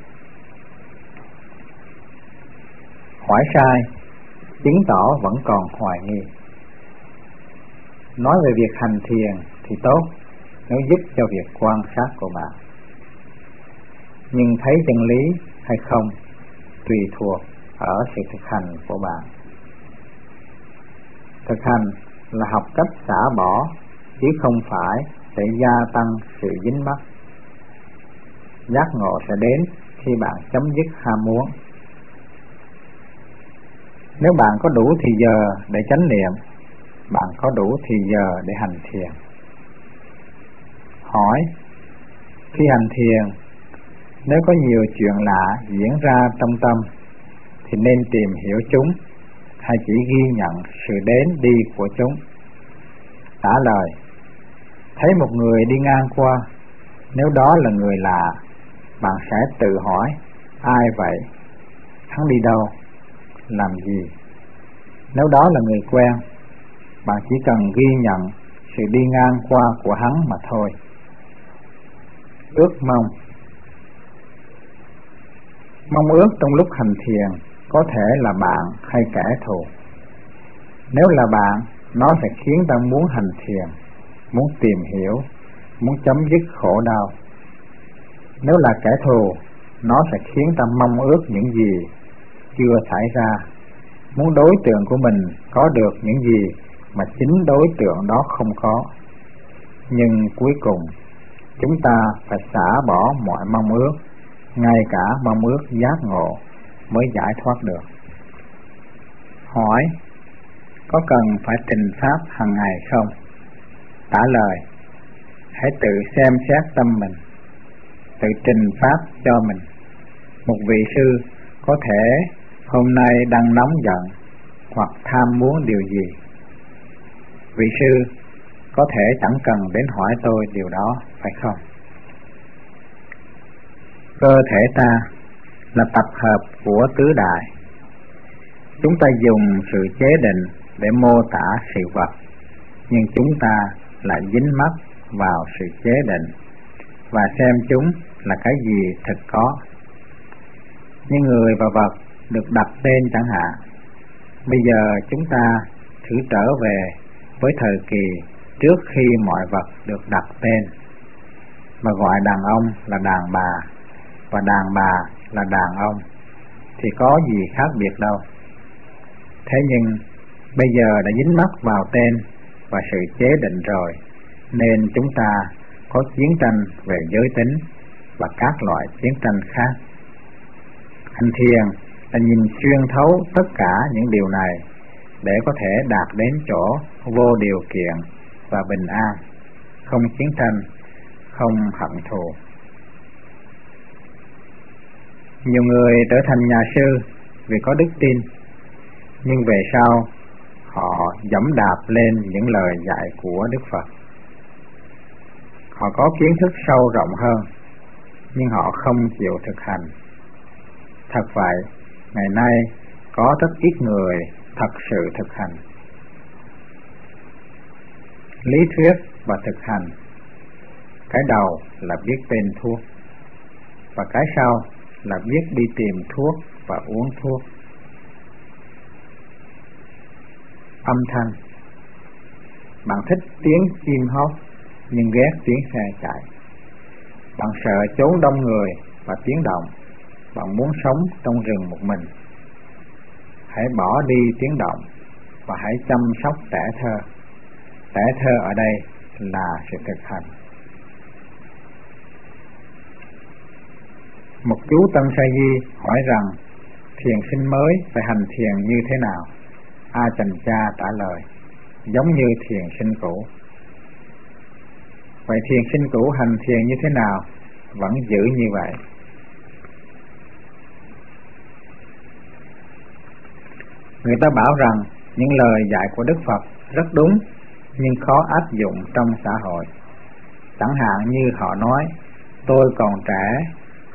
S2: Hỏi sai, chứng tỏ vẫn còn hoài nghi. Nói về việc hành thiền thì tốt nếu giúp cho việc quan sát của bạn. Nhưng thấy chân lý hay không tùy thuộc ở sự thực hành của bạn thực hành là học cách xả bỏ, chứ không phải để gia tăng sự dính mắc. Giác ngộ sẽ đến khi bạn chấm dứt ham muốn. Nếu bạn có đủ thì giờ để chánh niệm, bạn có đủ thì giờ để hành thiền. Hỏi, khi hành thiền, nếu có nhiều chuyện lạ diễn ra trong tâm, thì nên tìm hiểu chúng hay chỉ ghi nhận sự đến đi của chúng. Trả lời, thấy một người đi ngang qua, nếu đó là người lạ, bạn sẽ tự hỏi, ai vậy? Hắn đi đâu? Làm gì? Nếu đó là người quen, bạn chỉ cần ghi nhận sự đi ngang qua của hắn mà thôi. Ước mong. Mong ước trong lúc hành thiền có thể là bạn hay kẻ thù. Nếu là bạn, nó sẽ khiến ta muốn hành thiền, muốn tìm hiểu, muốn chấm dứt khổ đau. Nếu là kẻ thù, nó sẽ khiến ta mong ước những gì chưa xảy ra, muốn đối tượng của mình có được những gì mà chính đối tượng đó không có. Nhưng cuối cùng, chúng ta phải xả bỏ mọi mong ước, ngay cả mong ước giác ngộ mới giải thoát được. Hỏi, có cần phải trình pháp hàng ngày không? Trả lời, hãy tự xem xét tâm mình, tự trình pháp cho mình. Một vị sư có thể hôm nay đang nóng giận hoặc tham muốn điều gì? Vị sư có thể chẳng cần đến hỏi tôi điều đó, phải không? Cơ thể ta là tập hợp của tứ đại. Chúng ta dùng sự chế định để mô tả sự vật, nhưng chúng ta lại dính mắc vào sự chế định và xem chúng là cái gì thực có. Như người và vật được đặt tên chẳng hạn, bây giờ chúng ta thử trở về với thời kỳ trước khi mọi vật được đặt tên mà gọi đàn ông là đàn bà, và đàn bà là đàn ông, thì có gì khác biệt đâu. Thế nhưng, bây giờ đã dính mắc vào tên và sự chế định rồi, nên chúng ta có chiến tranh về giới tính và các loại chiến tranh khác. Anh thiền là nhìn xuyên thấu tất cả những điều này để có thể đạt đến chỗ vô điều kiện và bình an, không chiến tranh, không hận thù nhiều người trở thành nhà sư vì có đức tin. Nhưng về sau, họ dẫm đạp lên những lời dạy của đức phật. Họ có kiến thức sâu rộng hơn, nhưng họ không chịu thực hành. Thật vậy, ngày nay có rất ít người thật sự thực hành. Lý thuyết và thực hành. Cái đầu là biết tên thuốc. Và cái sau là biết đi tìm thuốc và uống thuốc. Âm thanh. Bạn thích tiếng chim hót nhưng ghét tiếng xe chạy. Bạn sợ chốn đông người và tiếng động. Bạn muốn sống trong rừng một mình. Hãy bỏ đi tiếng động và hãy chăm sóc trẻ thơ. Trẻ thơ ở đây là sự thực hành. Một chú tân sa di hỏi rằng, thiền sinh mới phải hành thiền như thế nào? A chành cha trả lời, giống như thiền sinh cũ. Vậy thiền sinh cũ hành thiền như thế nào vẫn giữ như vậy? Người ta bảo rằng, những lời dạy của đức phật rất đúng, nhưng khó áp dụng trong xã hội. Chẳng hạn như họ nói, tôi còn trẻ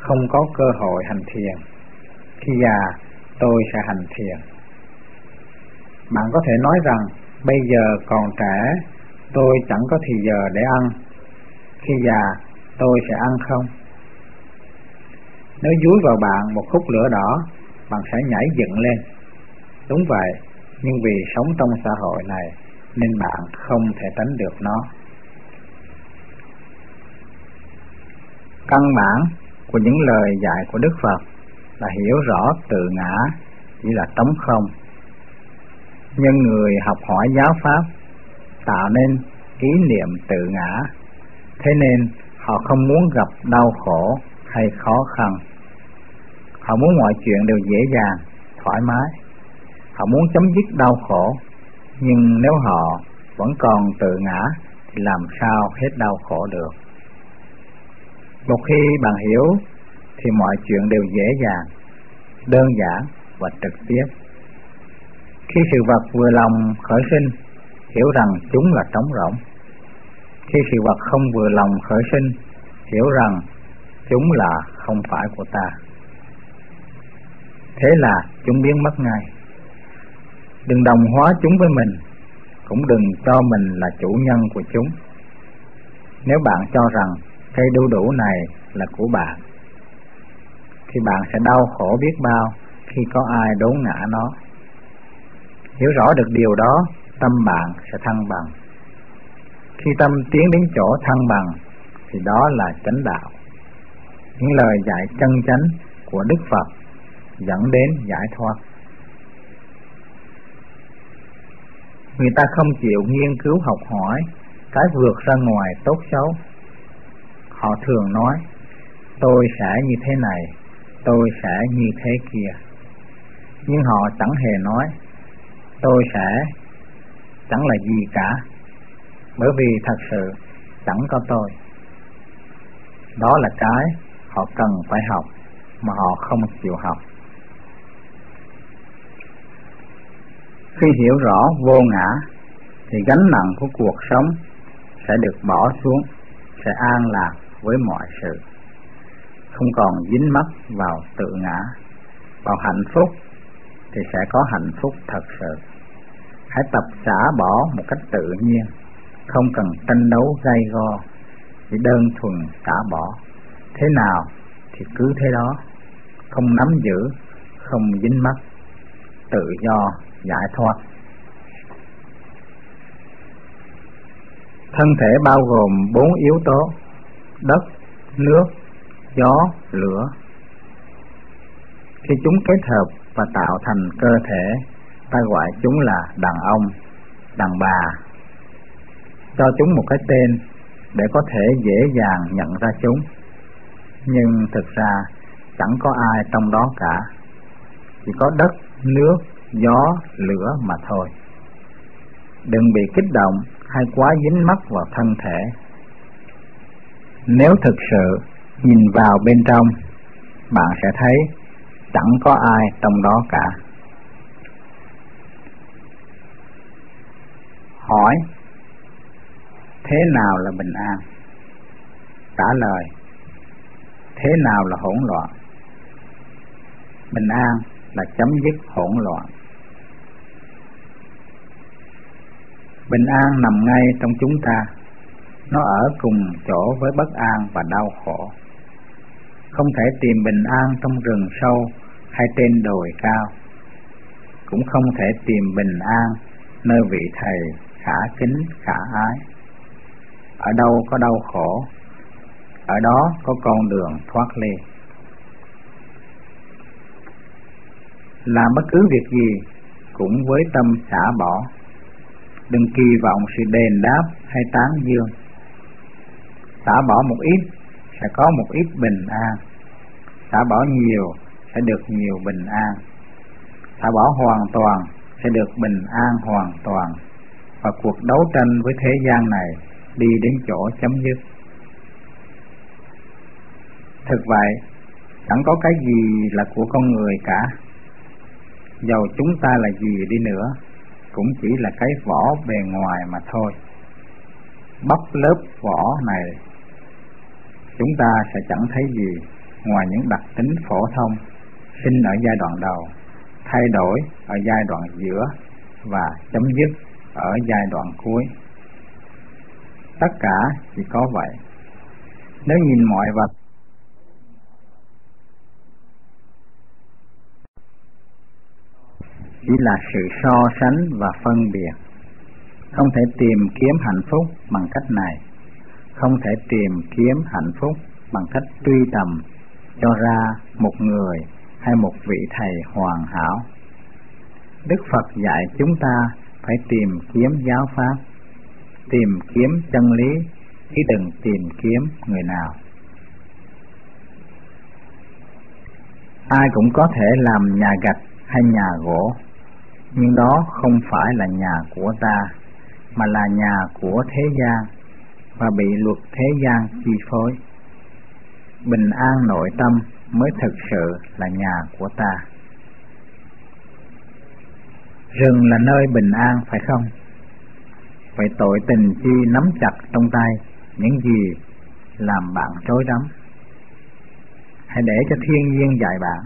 S2: không có cơ hội hành thiền, khi già tôi sẽ hành thiền. Bạn có thể nói rằng, bây giờ còn trẻ, tôi chẳng có thì giờ để ăn. Khi già, tôi sẽ ăn không? Nếu dúi vào bạn một khúc lửa đỏ, bạn sẽ nhảy dựng lên. Đúng vậy, nhưng vì sống trong xã hội này, nên bạn không thể tránh được nó. Căn bản của những lời dạy của đức phật là hiểu rõ tự ngã chỉ là trống không. Nhưng người học hỏi giáo pháp tạo nên ý niệm tự ngã. Thế nên họ không muốn gặp đau khổ hay khó khăn. Họ muốn mọi chuyện đều dễ dàng, thoải mái. Họ muốn chấm dứt đau khổ, nhưng nếu họ vẫn còn tự ngã thì làm sao hết đau khổ được? Một khi bạn hiểu, thì mọi chuyện đều dễ dàng, đơn giản và trực tiếp. Khi sự vật vừa lòng khởi sinh, hiểu rằng chúng là trống rỗng. Khi sự vật không vừa lòng khởi sinh, hiểu rằng chúng là không phải của ta. Thế là chúng biến mất ngay. Đừng đồng hóa chúng với mình, cũng đừng cho mình là chủ nhân của chúng. Nếu bạn cho rằng cây đu đủ này là của bạn. Thì bạn sẽ đau khổ biết bao khi có ai đốn ngã nó. Hiểu rõ được điều đó, tâm bạn sẽ thăng bằng. Khi tâm tiến đến chỗ thăng bằng, thì đó là chánh đạo. Những lời dạy chân chánh của đức phật dẫn đến giải thoát. Người ta không chịu nghiên cứu học hỏi, cái vượt ra ngoài tốt xấu họ thường nói, tôi sẽ như thế này, tôi sẽ như thế kia. Nhưng họ chẳng hề nói, tôi sẽ chẳng là gì cả, bởi vì thật sự chẳng có tôi. Đó là cái họ cần phải học mà họ không chịu học. Khi hiểu rõ vô ngã, thì gánh nặng của cuộc sống sẽ được bỏ xuống, sẽ an lạc với mọi sự. Không còn dính mắc vào tự ngã. Vào hạnh phúc thì sẽ có hạnh phúc thật sự. Hãy tập xả bỏ một cách tự nhiên. Không cần tranh đấu gay go. Chỉ đơn thuần xả bỏ. Thế nào thì cứ thế đó. Không nắm giữ, không dính mắc. Tự do giải thoát. Thân thể bao gồm bốn yếu tố đất, nước, gió, lửa. Khi chúng kết hợp và tạo thành cơ thể, ta gọi chúng là đàn ông, đàn bà. Cho chúng một cái tên để có thể dễ dàng nhận ra chúng. Nhưng thực ra, chẳng có ai trong đó cả. Chỉ có đất, nước, gió, lửa mà thôi. Đừng bị kích động hay quá dính mắc vào thân thể nếu thực sự nhìn vào bên trong bạn sẽ thấy chẳng có ai trong đó cả. Hỏi thế nào là bình an? Trả lời thế nào là hỗn loạn? Bình an là chấm dứt hỗn loạn.
S1: Bình an nằm ngay trong chúng ta, nó ở cùng chỗ với bất an và đau khổ. Không thể tìm bình an trong rừng sâu hay trên đồi cao, cũng không thể tìm bình an nơi vị thầy khả kính khả ái. Ở đâu có đau khổ, ở đó có con đường thoát ly. Làm bất cứ việc gì cũng với tâm xả bỏ, đừng kỳ vọng sự đền đáp hay tán dương. Xả bỏ một ít sẽ có một ít bình an, xả bỏ nhiều sẽ được nhiều bình an, xả bỏ hoàn toàn sẽ được bình an hoàn toàn và cuộc đấu tranh với thế gian này đi đến chỗ chấm dứt. Thực vậy, chẳng có cái gì là của con người cả. Dầu chúng ta là gì đi nữa, cũng chỉ là cái vỏ bề ngoài mà thôi. Bóc lớp vỏ này, chúng ta sẽ chẳng thấy gì ngoài những đặc tính phổ thông sinh ở giai đoạn đầu, thay đổi ở giai đoạn giữa và chấm dứt ở giai đoạn cuối. Tất cả chỉ có vậy. Nếu nhìn mọi vật chỉ là sự so sánh và phân biệt, không thể tìm kiếm hạnh phúc bằng cách này, không thể tìm kiếm hạnh phúc bằng cách truy tầm cho ra một người hay một vị thầy hoàn hảo. Đức Phật dạy chúng ta phải tìm kiếm giáo pháp, tìm kiếm chân lý, chứ đừng tìm kiếm người nào. Ai cũng có thể làm nhà gạch hay nhà gỗ, nhưng đó không phải là nhà của ta, mà là nhà của thế gian và bị luật thế gian chi phối. Bình an nội tâm mới thực sự là nhà của ta. Rừng là nơi bình an phải không? Vậy tội tình chi nắm chặt trong tay những gì làm bạn rối rắm. Hãy để cho thiên nhiên dạy bạn,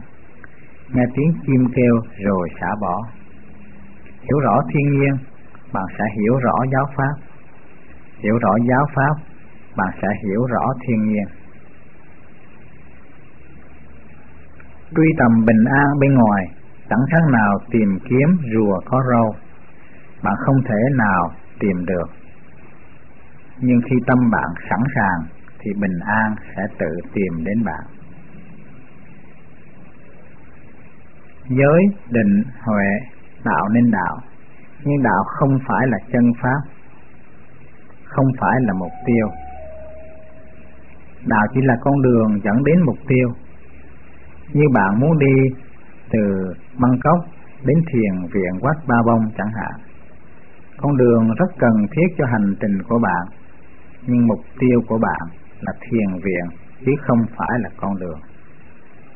S1: nghe tiếng chim kêu rồi xả bỏ. Hiểu rõ thiên nhiên, bạn sẽ hiểu rõ giáo pháp. Hiểu rõ giáo pháp, bạn sẽ hiểu rõ thiên nhiên. Truy tầm bình an bên ngoài chẳng khác nào tìm kiếm rùa có râu, bạn không thể nào tìm được. Nhưng khi tâm bạn sẵn sàng thì bình an sẽ tự tìm đến bạn. Giới, định, huệ, đạo nên đạo, nhưng đạo không phải là chân pháp, không phải là mục tiêu. Đạo chỉ là con đường dẫn đến mục tiêu. Như bạn muốn đi từ Bangkok đến thiền viện Wat Ba Bông chẳng hạn. Con đường rất cần thiết cho hành trình của bạn, nhưng mục tiêu của bạn là thiền viện chứ không phải là con đường.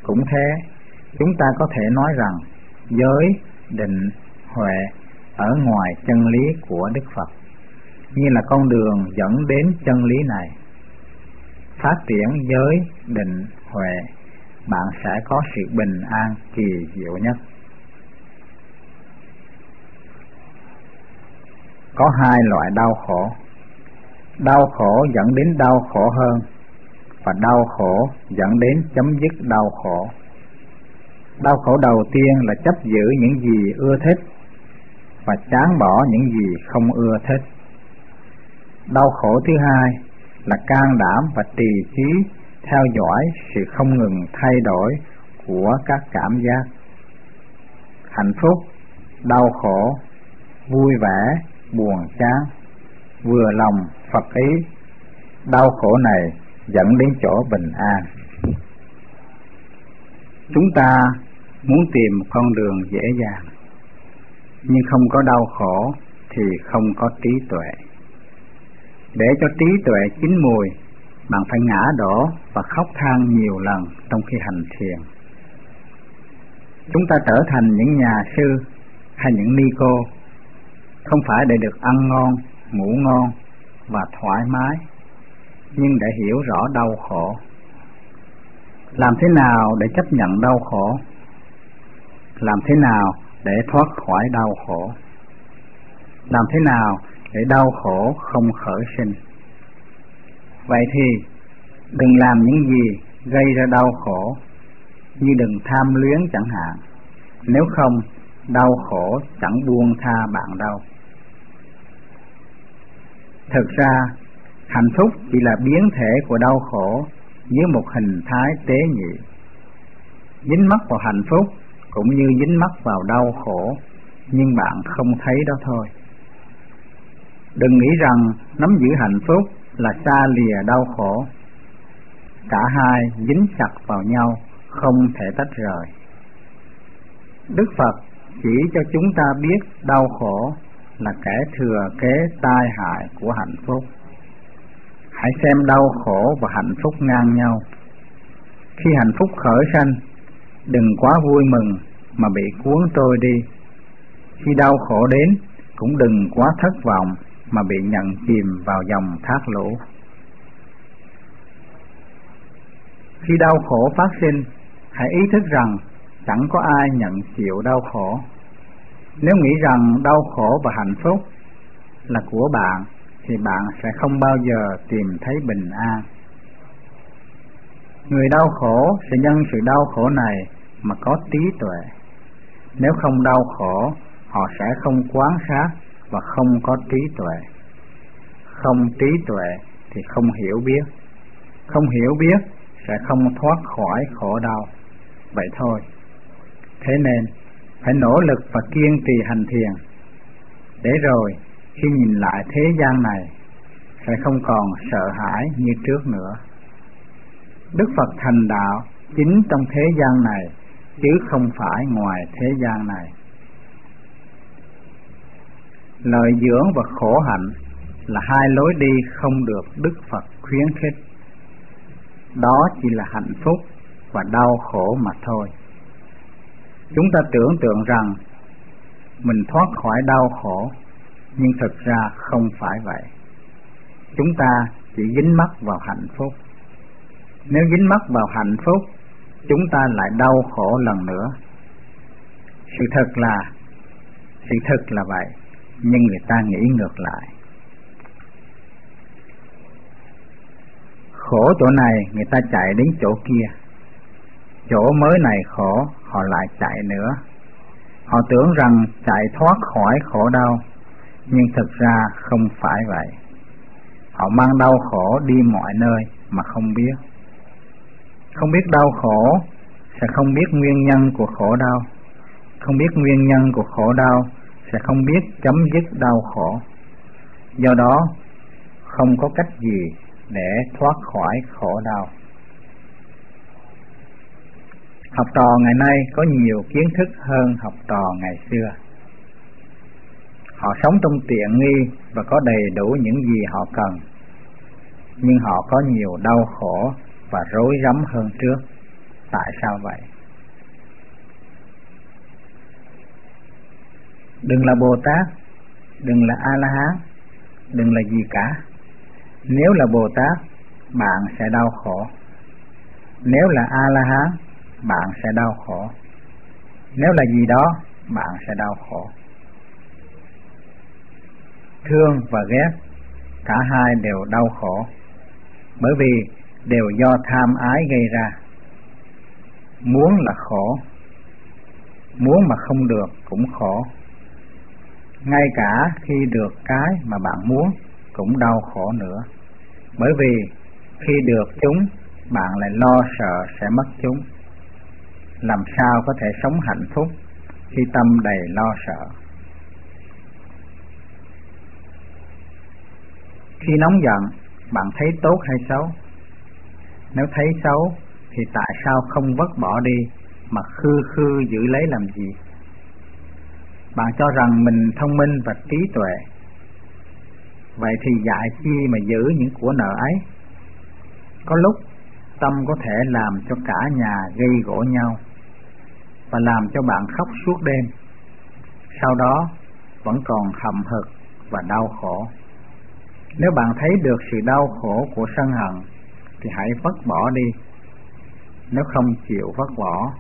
S1: Cũng thế, chúng ta có thể nói rằng giới, định, huệ ở ngoài chân lý của Đức Phật, như là con đường dẫn đến chân lý này. Phát triển giới, định, huệ bạn sẽ có sự bình an kỳ diệu nhất. Có hai loại đau khổ. Đau khổ dẫn đến đau khổ hơn và đau khổ dẫn đến chấm dứt đau khổ. Đau khổ đầu tiên là chấp giữ những gì ưa thích và chán bỏ những gì không ưa thích. Đau khổ thứ hai là can đảm và trì trí theo dõi sự không ngừng thay đổi của các cảm giác. Hạnh phúc, đau khổ, vui vẻ, buồn chán, vừa lòng phật ý, đau khổ này dẫn đến chỗ bình an. Chúng ta muốn tìm một con đường dễ dàng, nhưng không có đau khổ thì không có trí tuệ để cho trí tuệ chín mùi bạn phải ngã đổ và khóc than nhiều lần trong khi hành thiền. Chúng ta trở thành những nhà sư hay những ni cô không phải để được ăn ngon, ngủ ngon và thoải mái, nhưng để hiểu rõ đau khổ. Làm thế nào để chấp nhận đau khổ? Làm thế nào để thoát khỏi đau khổ? Làm thế nào để đau khổ không khởi sinh. Vậy thì đừng làm những gì gây ra đau khổ như đừng tham luyến chẳng hạn. Nếu không, đau khổ chẳng buông tha bạn đâu. Thực ra, hạnh phúc chỉ là biến thể của đau khổ dưới một hình thái tế nhị. Dính mắc vào hạnh phúc cũng như dính mắc vào đau khổ, nhưng bạn không thấy đó thôi. Đừng nghĩ rằng nắm giữ hạnh phúc là xa lìa đau khổ. Cả hai dính chặt vào nhau, không thể tách rời. Đức Phật chỉ cho chúng ta biết đau khổ là kẻ thừa kế tai hại của hạnh phúc. Hãy xem đau khổ và hạnh phúc ngang nhau. Khi hạnh phúc khởi sanh, đừng quá vui mừng mà bị cuốn trôi đi. Khi đau khổ đến, cũng đừng quá thất vọng mà bị nhận chìm vào dòng thác lũ. Khi đau khổ phát sinh, hãy ý thức rằng chẳng có ai nhận chịu đau khổ. Nếu nghĩ rằng đau khổ và hạnh phúc là của bạn, thì bạn sẽ không bao giờ tìm thấy bình an. Người đau khổ sẽ nhân sự đau khổ này mà có trí tuệ. Nếu không đau khổ, họ sẽ không quán sát và không có trí tuệ. Không trí tuệ thì không hiểu biết. Không hiểu biết sẽ không thoát khỏi khổ đau. Vậy thôi. Thế nên, phải nỗ lực và kiên trì hành thiền. Để rồi, khi nhìn lại thế gian này, sẽ không còn sợ hãi như trước nữa. Đức Phật thành đạo chính trong thế gian này, chứ không phải ngoài thế gian này. Lợi dưỡng và khổ hạnh là hai lối đi không được Đức Phật khuyến khích. Đó chỉ là hạnh phúc và đau khổ mà thôi. Chúng ta tưởng tượng rằng mình thoát khỏi đau khổ, nhưng thực ra không phải vậy. Chúng ta chỉ dính mắc vào hạnh phúc. Nếu dính mắc vào hạnh phúc, chúng ta lại đau khổ lần nữa. Sự thật là sự thật là vậy, nhưng người ta nghĩ ngược lại. Khổ chỗ này, người ta chạy đến chỗ kia. Chỗ mới này khổ, họ lại chạy nữa. Họ tưởng rằng chạy thoát khỏi khổ đau, Nhưng thực ra không phải vậy. Họ mang đau khổ đi mọi nơi mà không biết. Không biết đau khổ sẽ không biết nguyên nhân của khổ đau. Không biết nguyên nhân của khổ đau sẽ không biết chấm dứt đau khổ Do đó không có cách gì để thoát khỏi khổ đau. Học trò ngày nay có nhiều kiến thức hơn học trò ngày xưa. Họ sống trong tiện nghi và có đầy đủ những gì họ cần, nhưng họ có nhiều đau khổ và rối rắm hơn trước. Tại sao vậy? Đừng là Bồ Tát, đừng là A La Hán, đừng là gì cả nếu là Bồ Tát, bạn sẽ đau khổ. Nếu là A-la-hán, bạn sẽ đau khổ. Nếu là gì đó, bạn sẽ đau khổ. Thương và ghét, cả hai đều đau khổ, bởi vì đều do tham ái gây ra. Muốn là khổ, muốn mà không được cũng khổ. Ngay cả khi được cái mà bạn muốn, cũng đau khổ nữa. Bởi vì khi được chúng, bạn lại lo sợ sẽ mất chúng. Làm sao có thể sống hạnh phúc khi tâm đầy lo sợ? Khi nóng giận, bạn thấy tốt hay xấu? Nếu thấy xấu, thì tại sao không vứt bỏ đi mà khư khư giữ lấy làm gì? Bạn cho rằng mình thông minh và trí tuệ Vậy thì dạy chi mà giữ những của nợ ấy? Có lúc tâm có thể làm cho cả nhà gây gỗ nhau và làm cho bạn khóc suốt đêm. Sau đó vẫn còn hầm hực và đau khổ. Nếu bạn thấy được sự đau khổ của sân hận, thì hãy vứt bỏ đi. Nếu không chịu vứt bỏ,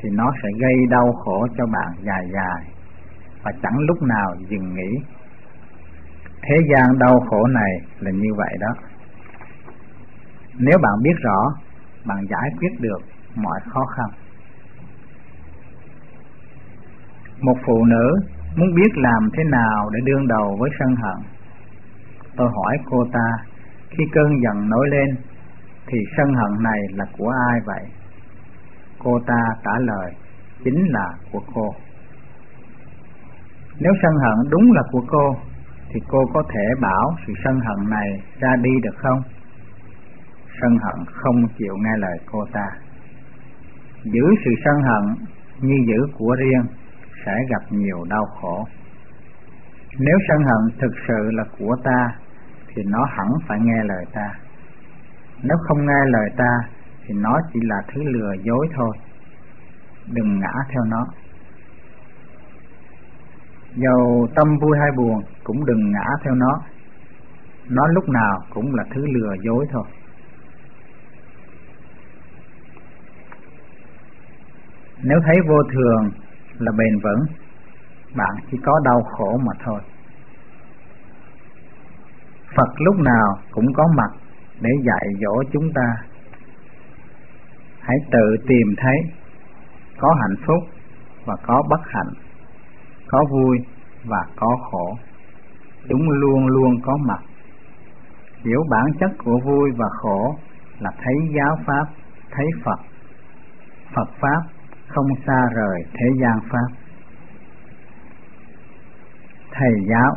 S1: thì nó sẽ gây đau khổ cho bạn dài dài và chẳng lúc nào dừng nghỉ
S2: thế gian đau khổ này là như vậy đó. Nếu bạn biết rõ, bạn giải quyết được mọi khó khăn. Một phụ nữ muốn biết làm thế nào để đương đầu với sân hận. Tôi hỏi cô ta, khi cơn giận nổi lên, thì sân hận này là của ai vậy? Cô ta trả lời, chính là của cô nếu sân hận đúng là của cô, thì cô có thể bảo sự sân hận này ra đi được không? Sân hận không chịu nghe lời cô ta. Giữ sự sân hận như giữ của riêng sẽ gặp nhiều đau khổ. Nếu sân hận thực sự là của ta, thì nó hẳn phải nghe lời ta. Nếu không nghe lời ta, thì nó chỉ là thứ lừa dối thôi. Đừng ngã theo nó dầu tâm vui hay buồn, cũng đừng ngã theo nó. Nó lúc nào cũng là thứ lừa dối thôi. Nếu thấy vô thường là bền vững, bạn chỉ có đau khổ mà thôi. Phật lúc nào cũng có mặt để dạy dỗ chúng ta. Hãy tự tìm thấy có hạnh phúc và có bất hạnh có vui và có khổ. Chúng luôn luôn có mặt. Hiểu bản chất của vui và khổ là thấy giáo pháp, thấy phật. Phật pháp không xa rời thế gian pháp. Thầy giáo.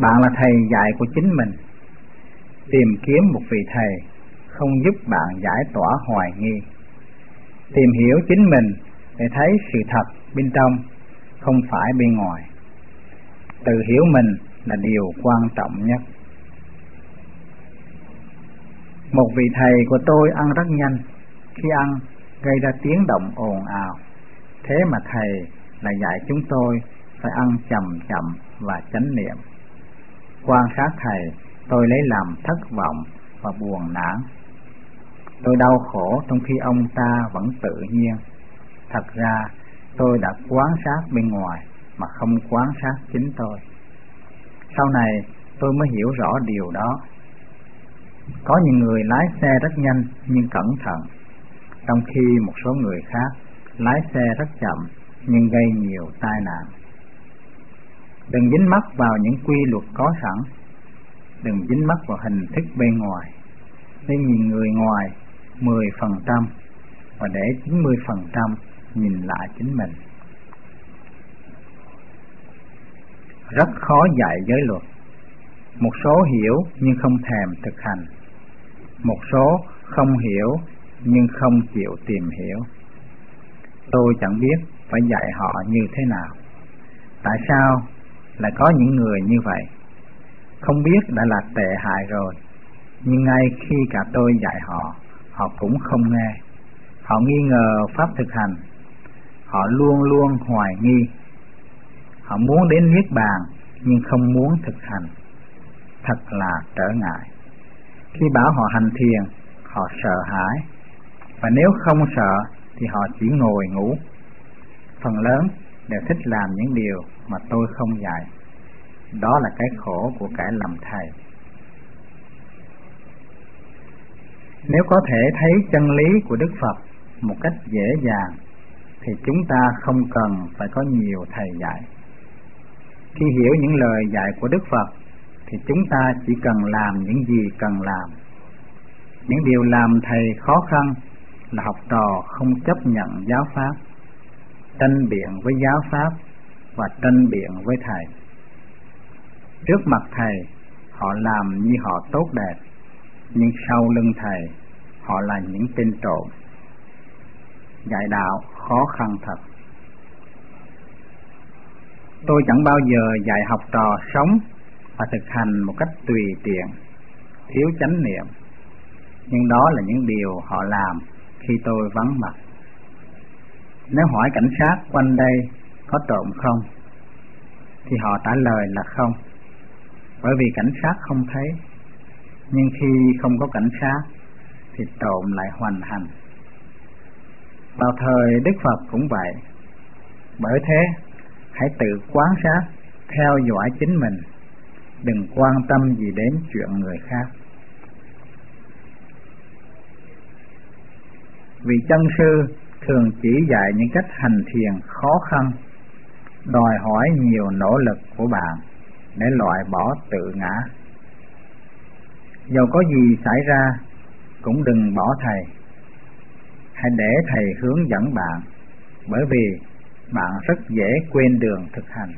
S2: Bạn là thầy dạy của chính mình. Tìm kiếm một vị thầy không giúp bạn giải tỏa hoài nghi. Tìm hiểu chính mình để thấy sự thật bên trong không phải bên ngoài. Tự hiểu mình là điều quan trọng nhất. Một vị thầy của tôi ăn rất nhanh. Khi ăn, gây ra tiếng động ồn ào. Thế mà thầy là dạy chúng tôi phải ăn chậm chậm và chánh niệm. Quan sát thầy, tôi lấy làm thất vọng và buồn nản. Tôi đau khổ trong khi ông ta vẫn tự nhiên. Thật ra tôi đã quan sát bên ngoài, mà không quan sát chính tôi. Sau này, tôi mới hiểu rõ điều đó. Có những người lái xe rất nhanh nhưng cẩn thận, trong khi một số người khác lái xe rất chậm nhưng gây nhiều tai nạn. Đừng dính mắc vào những quy luật có sẵn. Đừng dính mắc vào hình thức bên ngoài. Nên nhìn người ngoài mười phần trăm và để chín mươi phần trăm nhìn lại chính mình. Rất khó dạy giới luật. Một số hiểu nhưng không thèm thực hành. Một số không hiểu nhưng không chịu tìm hiểu. Tôi chẳng biết phải dạy họ như thế nào. Tại sao lại có những người như vậy? Không biết đã là tệ hại rồi, nhưng ngay khi cả tôi dạy họ họ cũng không nghe. Họ nghi ngờ pháp thực hành họ luôn luôn hoài nghi. Họ muốn đến niết bàn, nhưng không muốn thực hành. Thật là trở ngại. Khi bảo họ hành thiền, họ sợ hãi. Và nếu không sợ, thì họ chỉ ngồi ngủ. Phần lớn đều thích làm những điều mà tôi không dạy. Đó là cái khổ của kẻ làm thầy. Nếu có thể thấy chân lý của đức phật một cách dễ dàng thì chúng ta không cần phải có nhiều thầy dạy. Khi hiểu những lời dạy của đức phật, thì chúng ta chỉ cần làm những gì cần làm. Những điều làm thầy khó khăn là học trò không chấp nhận giáo pháp, tranh biện với giáo pháp và tranh biện với thầy. Trước mặt thầy, họ làm như họ tốt đẹp, nhưng sau lưng thầy, họ là những tên trộm dạy đạo khó khăn thật. Tôi chẳng bao giờ dạy học trò sống và thực hành một cách tùy tiện, thiếu chánh niệm. Nhưng đó là những điều họ làm khi tôi vắng mặt. Nếu hỏi cảnh sát quanh đây có trộm không, thì họ trả lời là không. Bởi vì cảnh sát không thấy, nhưng khi không có cảnh sát, thì trộm lại hoành hành vào thời đức phật cũng vậy. Bởi thế, hãy tự quán sát, theo dõi chính mình.
S1: Đừng quan tâm gì đến chuyện người khác. Vì chân sư thường chỉ dạy những cách hành thiền khó khăn, đòi hỏi nhiều nỗ lực của bạn để loại bỏ tự ngã. Dầu có gì xảy ra, cũng đừng bỏ thầy hãy để thầy hướng dẫn bạn, bởi vì bạn rất dễ quên đường thực hành.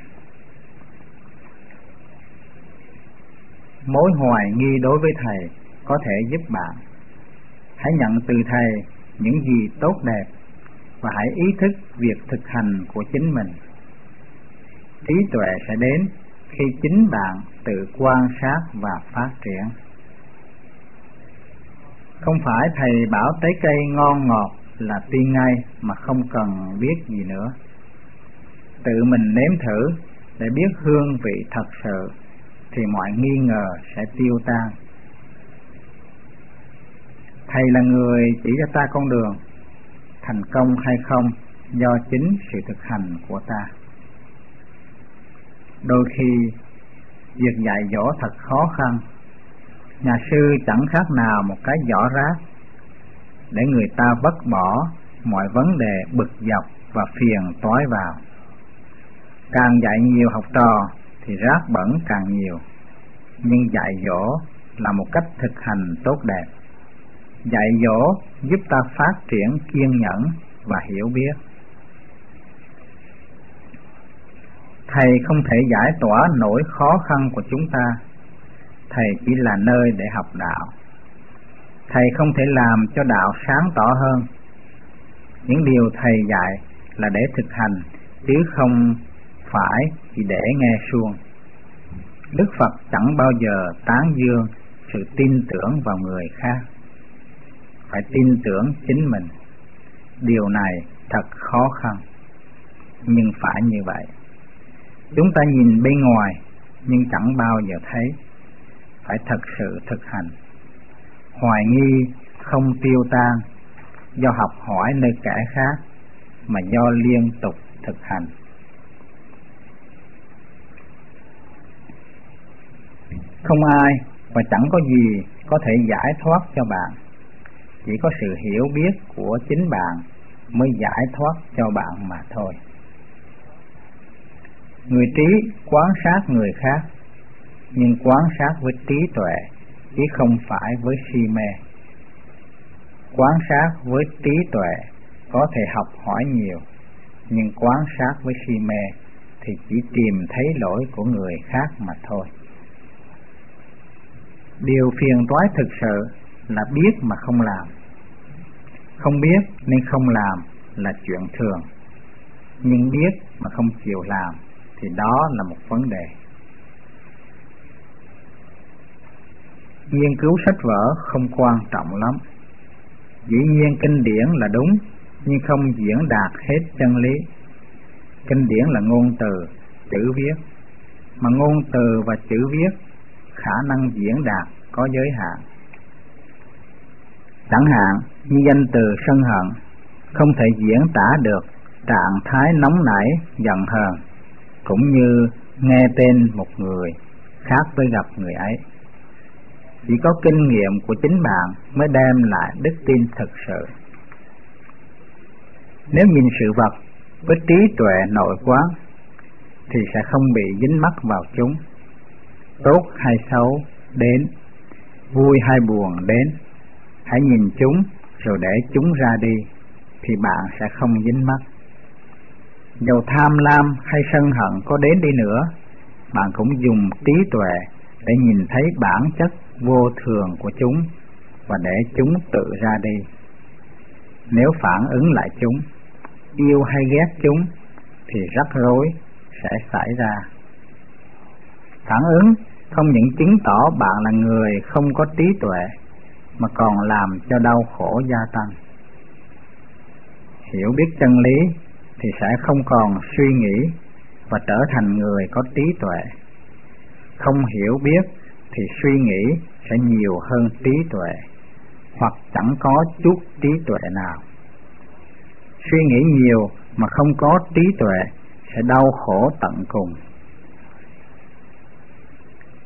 S1: Mối hoài nghi đối với thầy có thể giúp bạn. Hãy nhận từ thầy những gì tốt đẹp và hãy ý thức việc thực hành của chính mình. Trí tuệ sẽ đến khi chính bạn tự quan sát và phát triển không phải thầy bảo trái cây ngon ngọt là tiên ngay, mà không cần biết gì nữa. Tự mình nếm thử để biết hương vị thật sự, thì mọi nghi ngờ sẽ tiêu tan. Thầy là người chỉ cho ta con đường, thành công hay không do chính sự thực hành của ta. Đôi khi, việc dạy dỗ thật khó khăn nhà sư chẳng khác nào một cái giỏ rác để người ta vứt bỏ mọi vấn đề bực dọc và phiền toái vào. Càng dạy nhiều học trò thì rác bẩn càng nhiều, nhưng dạy dỗ là một cách thực hành tốt đẹp. Dạy dỗ giúp ta phát triển kiên nhẫn và hiểu biết. Thầy không thể giải tỏa nỗi khó khăn của chúng ta thầy chỉ là nơi để học đạo. Thầy không thể làm cho đạo sáng tỏ hơn. Những điều thầy dạy là để thực hành, chứ không phải chỉ để nghe suông. Đức phật chẳng bao giờ tán dương sự tin tưởng vào người khác. Phải tin tưởng chính mình. Điều này thật khó khăn. Nhưng phải như vậy. Chúng ta nhìn bên ngoài, nhưng chẳng bao giờ thấy phải thật sự thực hành. Hoài nghi không tiêu tan do học hỏi nơi kẻ khác, mà do liên tục thực hành. Không ai và chẳng có gì có thể giải thoát cho bạn. Chỉ có sự hiểu biết của chính bạn mới giải thoát cho bạn mà thôi. Người trí quan sát người khác nhưng quan sát với trí tuệ, chứ không phải với si mê. Quan sát với trí tuệ có thể học hỏi nhiều, nhưng quan sát với si mê thì chỉ tìm thấy lỗi của người khác mà thôi. Điều phiền toái thực sự là biết mà không làm. Không biết nên không làm là chuyện thường, nhưng biết mà không chịu làm thì đó là một vấn đề. Nghiên cứu sách vở không quan trọng lắm. Dĩ nhiên kinh điển là đúng, nhưng không diễn đạt hết chân lý. Kinh điển là ngôn từ, chữ viết. Mà ngôn từ và chữ viết, khả năng diễn đạt có giới hạn. Chẳng hạn, như danh từ sân hận, không thể diễn tả được trạng thái nóng nảy, giận hờn, cũng như nghe tên một người khác với gặp người ấy chỉ có kinh nghiệm của chính bạn mới đem lại đức tin thật sự. Nếu nhìn sự vật với trí tuệ nội quán, thì sẽ không bị dính mắc vào chúng. Tốt hay xấu đến, vui hay buồn đến, hãy nhìn chúng rồi để chúng ra đi, thì bạn sẽ không dính mắc. Dầu tham lam hay sân hận có đến đi nữa, bạn cũng dùng trí tuệ để nhìn thấy bản chất vô thường của chúng và để chúng tự ra đi. Nếu phản ứng lại chúng, yêu hay ghét chúng thì rắc rối sẽ xảy ra. Phản ứng không những chứng tỏ bạn là người không có trí tuệ, mà còn làm cho đau khổ gia tăng. Hiểu biết chân lý thì sẽ không còn suy nghĩ và trở thành người có trí tuệ. Không hiểu biết thì suy nghĩ sẽ nhiều hơn trí tuệ hoặc chẳng có chút trí tuệ nào suy nghĩ nhiều mà không có trí tuệ sẽ đau khổ tận cùng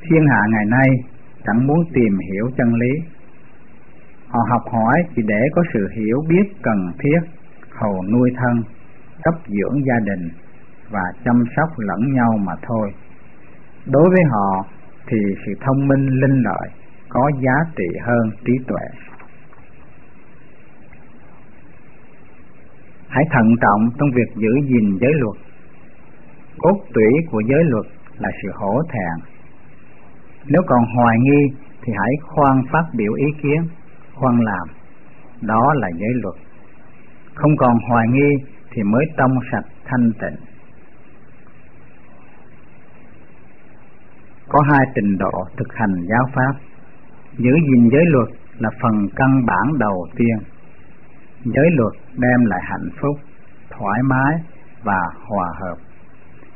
S1: Thiên hạ ngày nay chẳng muốn tìm hiểu chân lý. Họ học hỏi chỉ để có sự hiểu biết cần thiết, hầu nuôi thân, cấp dưỡng gia đình và chăm sóc lẫn nhau mà thôi. Đối với họ thì sự thông minh linh lợi có giá trị hơn trí tuệ. Hãy thận trọng trong việc giữ gìn giới luật. Cốt tủy của giới luật là sự hổ thẹn. Nếu còn hoài nghi thì hãy khoan phát biểu ý kiến, khoan làm. Đó là giới luật. Không còn hoài nghi thì mới trong sạch thanh tịnh. Có hai trình độ thực hành giáo pháp. Giữ gìn giới luật là phần căn bản đầu tiên. Giới luật đem lại hạnh phúc, thoải mái và hòa hợp.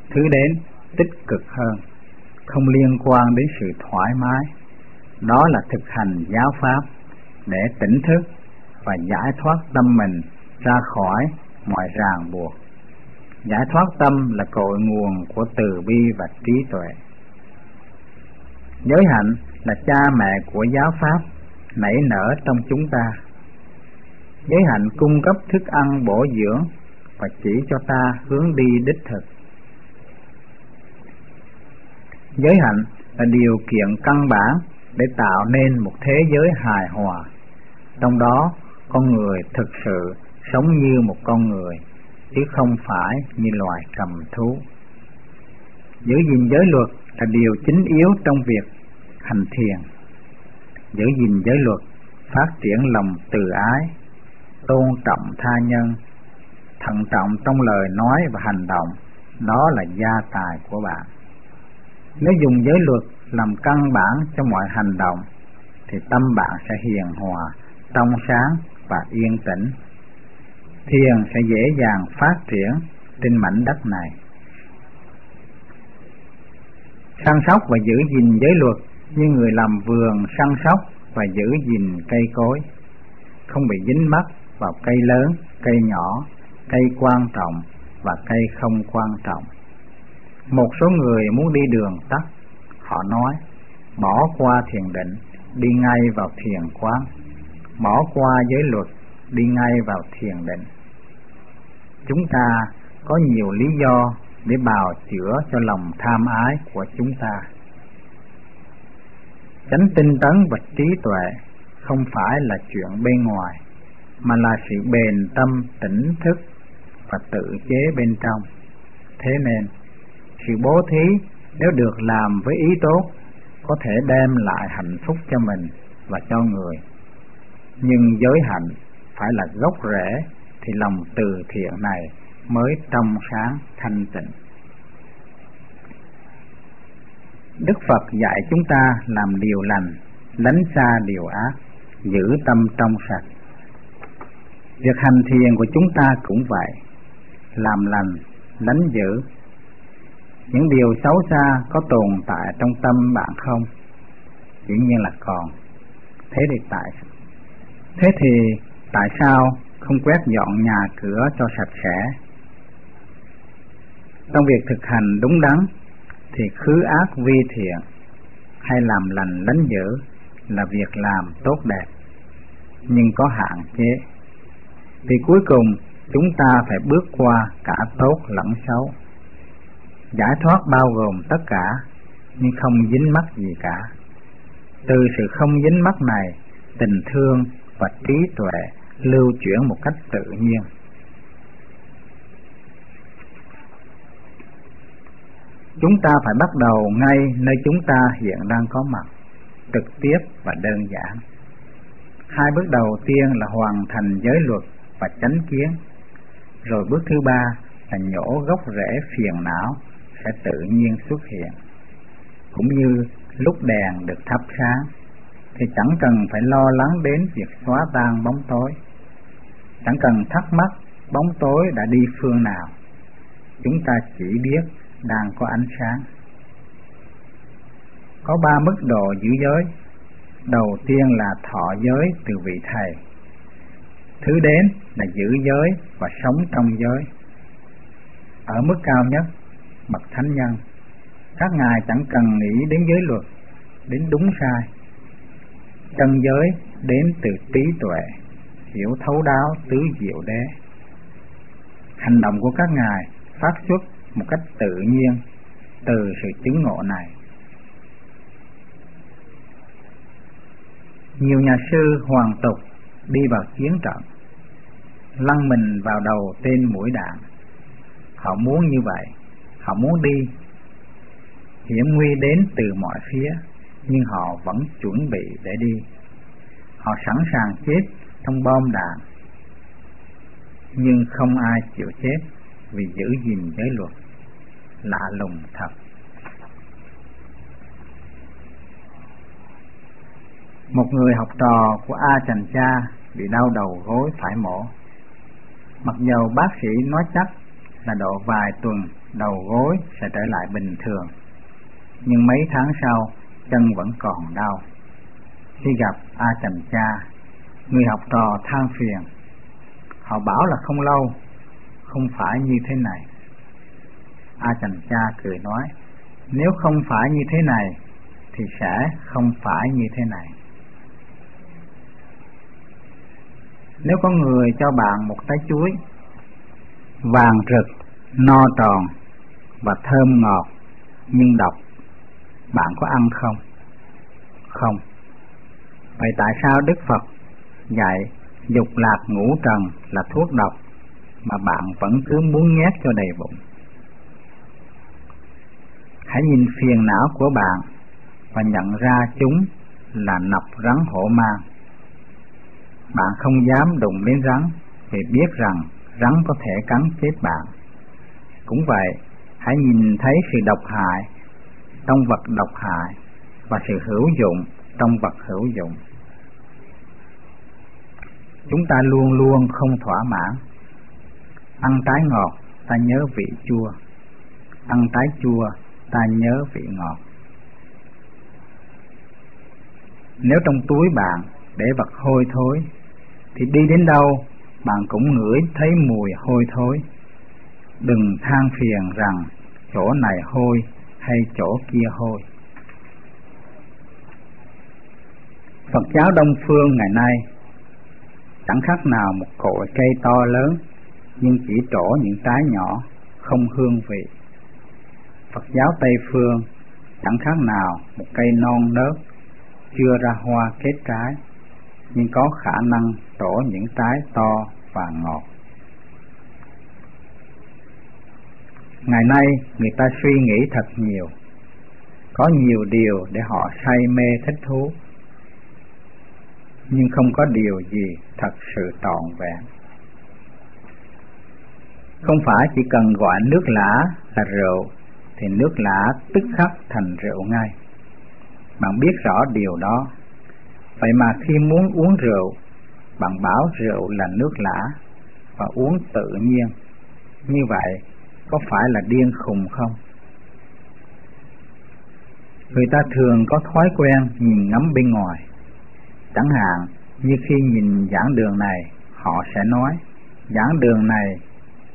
S1: Thứ đến tích cực hơn, không liên quan đến sự thoải mái. Đó là thực hành giáo pháp để tỉnh thức và giải thoát tâm mình ra khỏi mọi ràng buộc. Giải thoát tâm là cội nguồn của từ bi và trí tuệ. Giới hạnh là cha mẹ của giáo pháp nảy nở trong chúng ta. Giới hạnh cung cấp thức ăn bổ dưỡng và chỉ cho ta hướng đi đích thực. Giới hạnh là điều kiện căn bản để tạo nên một thế giới hài hòa. Trong đó, con người thực sự sống như một con người, chứ không phải như loài cầm thú. Giữ gìn giới luật là điều chính yếu trong việc hành thiền. Giữ gìn giới luật, phát triển lòng từ ái, tôn trọng tha nhân, thận trọng trong lời nói và hành động, đó là gia tài của bạn. Nếu dùng giới luật làm căn bản cho mọi hành động, thì tâm bạn sẽ hiền hòa, trong sáng và yên tĩnh. Thiền sẽ dễ dàng phát triển trên mảnh đất này. Săn sóc và giữ gìn giới luật như người làm vườn săn sóc và giữ gìn cây cối, không bị dính mắc vào cây lớn, cây nhỏ, cây quan trọng và cây không quan trọng. Một số người muốn đi đường tắt, họ nói bỏ qua thiền định, đi ngay vào thiền quán, bỏ qua giới luật, đi ngay vào thiền định. Chúng ta có nhiều lý do để bào chữa cho lòng tham ái của chúng ta. Chánh tinh tấn và trí tuệ không phải là chuyện bên ngoài, mà là sự bền tâm tỉnh thức và tự chế bên trong. Thế nên, sự bố thí nếu được làm với ý tốt có thể đem lại hạnh phúc cho mình và cho người. Nhưng giới hạnh phải là gốc rễ thì lòng từ thiện này mới trong sáng thanh tịnh. Đức Phật dạy chúng ta làm điều lành, lánh xa điều ác, giữ tâm trong sạch. Việc hành thiền của chúng ta cũng vậy, làm lành, lánh giữ. Những điều xấu xa có tồn tại trong tâm bạn không? Dĩ nhiên là còn. Thế thì tại Thế thì tại sao không quét dọn nhà cửa cho sạch sẽ? Trong việc thực hành đúng đắn, thì khứ ác vi thiện hay làm lành lánh dữ là việc làm tốt đẹp, nhưng có hạn chế. Thì cuối cùng, chúng ta phải bước qua cả tốt lẫn xấu. Giải thoát bao gồm tất cả, nhưng không dính mắc gì cả. Từ sự không dính mắc này, tình thương và trí tuệ lưu chuyển một cách tự nhiên. Chúng ta phải bắt đầu ngay nơi chúng ta hiện đang có mặt, trực tiếp và đơn giản. Hai bước đầu tiên là hoàn thành giới luật và chánh kiến, rồi bước thứ ba là nhổ gốc rễ phiền não sẽ tự nhiên xuất hiện. Cũng như lúc đèn được thắp sáng, thì chẳng cần phải lo lắng đến việc xóa tan bóng tối. Chẳng cần thắc mắc bóng tối đã đi phương nào. Chúng ta chỉ biết đang có ánh sáng. Có ba mức độ giữ giới. Đầu tiên là thọ giới từ vị thầy. Thứ đến là giữ giới và sống trong giới. Ở mức cao nhất, bậc thánh nhân, các ngài chẳng cần nghĩ đến giới luật
S2: đến đúng sai chân giới đến từ trí tuệ hiểu thấu đáo tứ diệu đế hành động của các ngài phát xuất một cách tự nhiên từ sự chứng ngộ này. Nhiều nhà sư hoàn tục đi vào chiến trận, lăn mình vào đầu tên mũi đạn. Họ muốn như vậy, họ muốn đi. Hiểm nguy đến từ mọi phía, nhưng họ vẫn chuẩn bị để đi. Họ sẵn sàng chết trong bom đạn, nhưng không ai chịu chết vì giữ gìn giới luật lạ lùng thật. Một người học trò của a chành cha bị đau đầu gối phải mổ. Mặc dầu bác sĩ nói chắc là độ vài tuần đầu gối sẽ trở lại bình thường, nhưng mấy tháng sau chân vẫn còn đau. Khi gặp a chành cha, người học trò than phiền. Họ bảo là không lâu, không phải như thế này a Trần cha cười nói, nếu không phải như thế này, thì sẽ không phải như thế này. Nếu có người cho bạn một trái chuối, vàng rực, no tròn và thơm ngọt nhưng độc, bạn có ăn không? Không. Vậy tại sao đức phật dạy dục lạc ngũ trần là thuốc độc mà bạn vẫn cứ muốn nhét cho đầy bụng? Hãy nhìn phiền não của bạn và nhận ra chúng là nọc rắn hổ mang. Bạn không dám đụng đến rắn vì biết rằng rắn có thể cắn chết bạn. Cũng vậy, hãy nhìn thấy sự độc hại trong vật độc hại và sự hữu dụng trong vật hữu dụng. Chúng ta luôn luôn không thỏa mãn. Ăn trái ngọt, ta nhớ vị chua ăn trái chua ta nhớ vị ngọt. Nếu trong túi bạn để vật hôi thối, thì đi đến đâu bạn cũng ngửi thấy mùi hôi thối. Đừng than phiền rằng chỗ này hôi hay chỗ kia hôi. Phật giáo Đông Phương ngày nay chẳng khác nào một cội cây to lớn, nhưng chỉ trổ những trái nhỏ không hương vị. Phật giáo Tây Phương, chẳng khác nào một cây non nớt, chưa ra hoa kết trái, nhưng có khả năng trổ những trái to và ngọt. Ngày nay, người ta suy nghĩ thật nhiều. Có nhiều điều để họ say mê thích thú, nhưng không có điều gì thật sự trọn vẹn. Không phải chỉ cần gọi nước lã là rượu thì nước lã tức khắc thành rượu ngay. Bạn biết rõ điều đó. Vậy mà khi muốn uống rượu, bạn bảo rượu là nước lã và uống tự nhiên. Như vậy, có phải là điên khùng không? Người ta thường có thói quen nhìn ngắm bên ngoài. Chẳng hạn như khi nhìn giảng đường này, họ sẽ nói, giảng đường này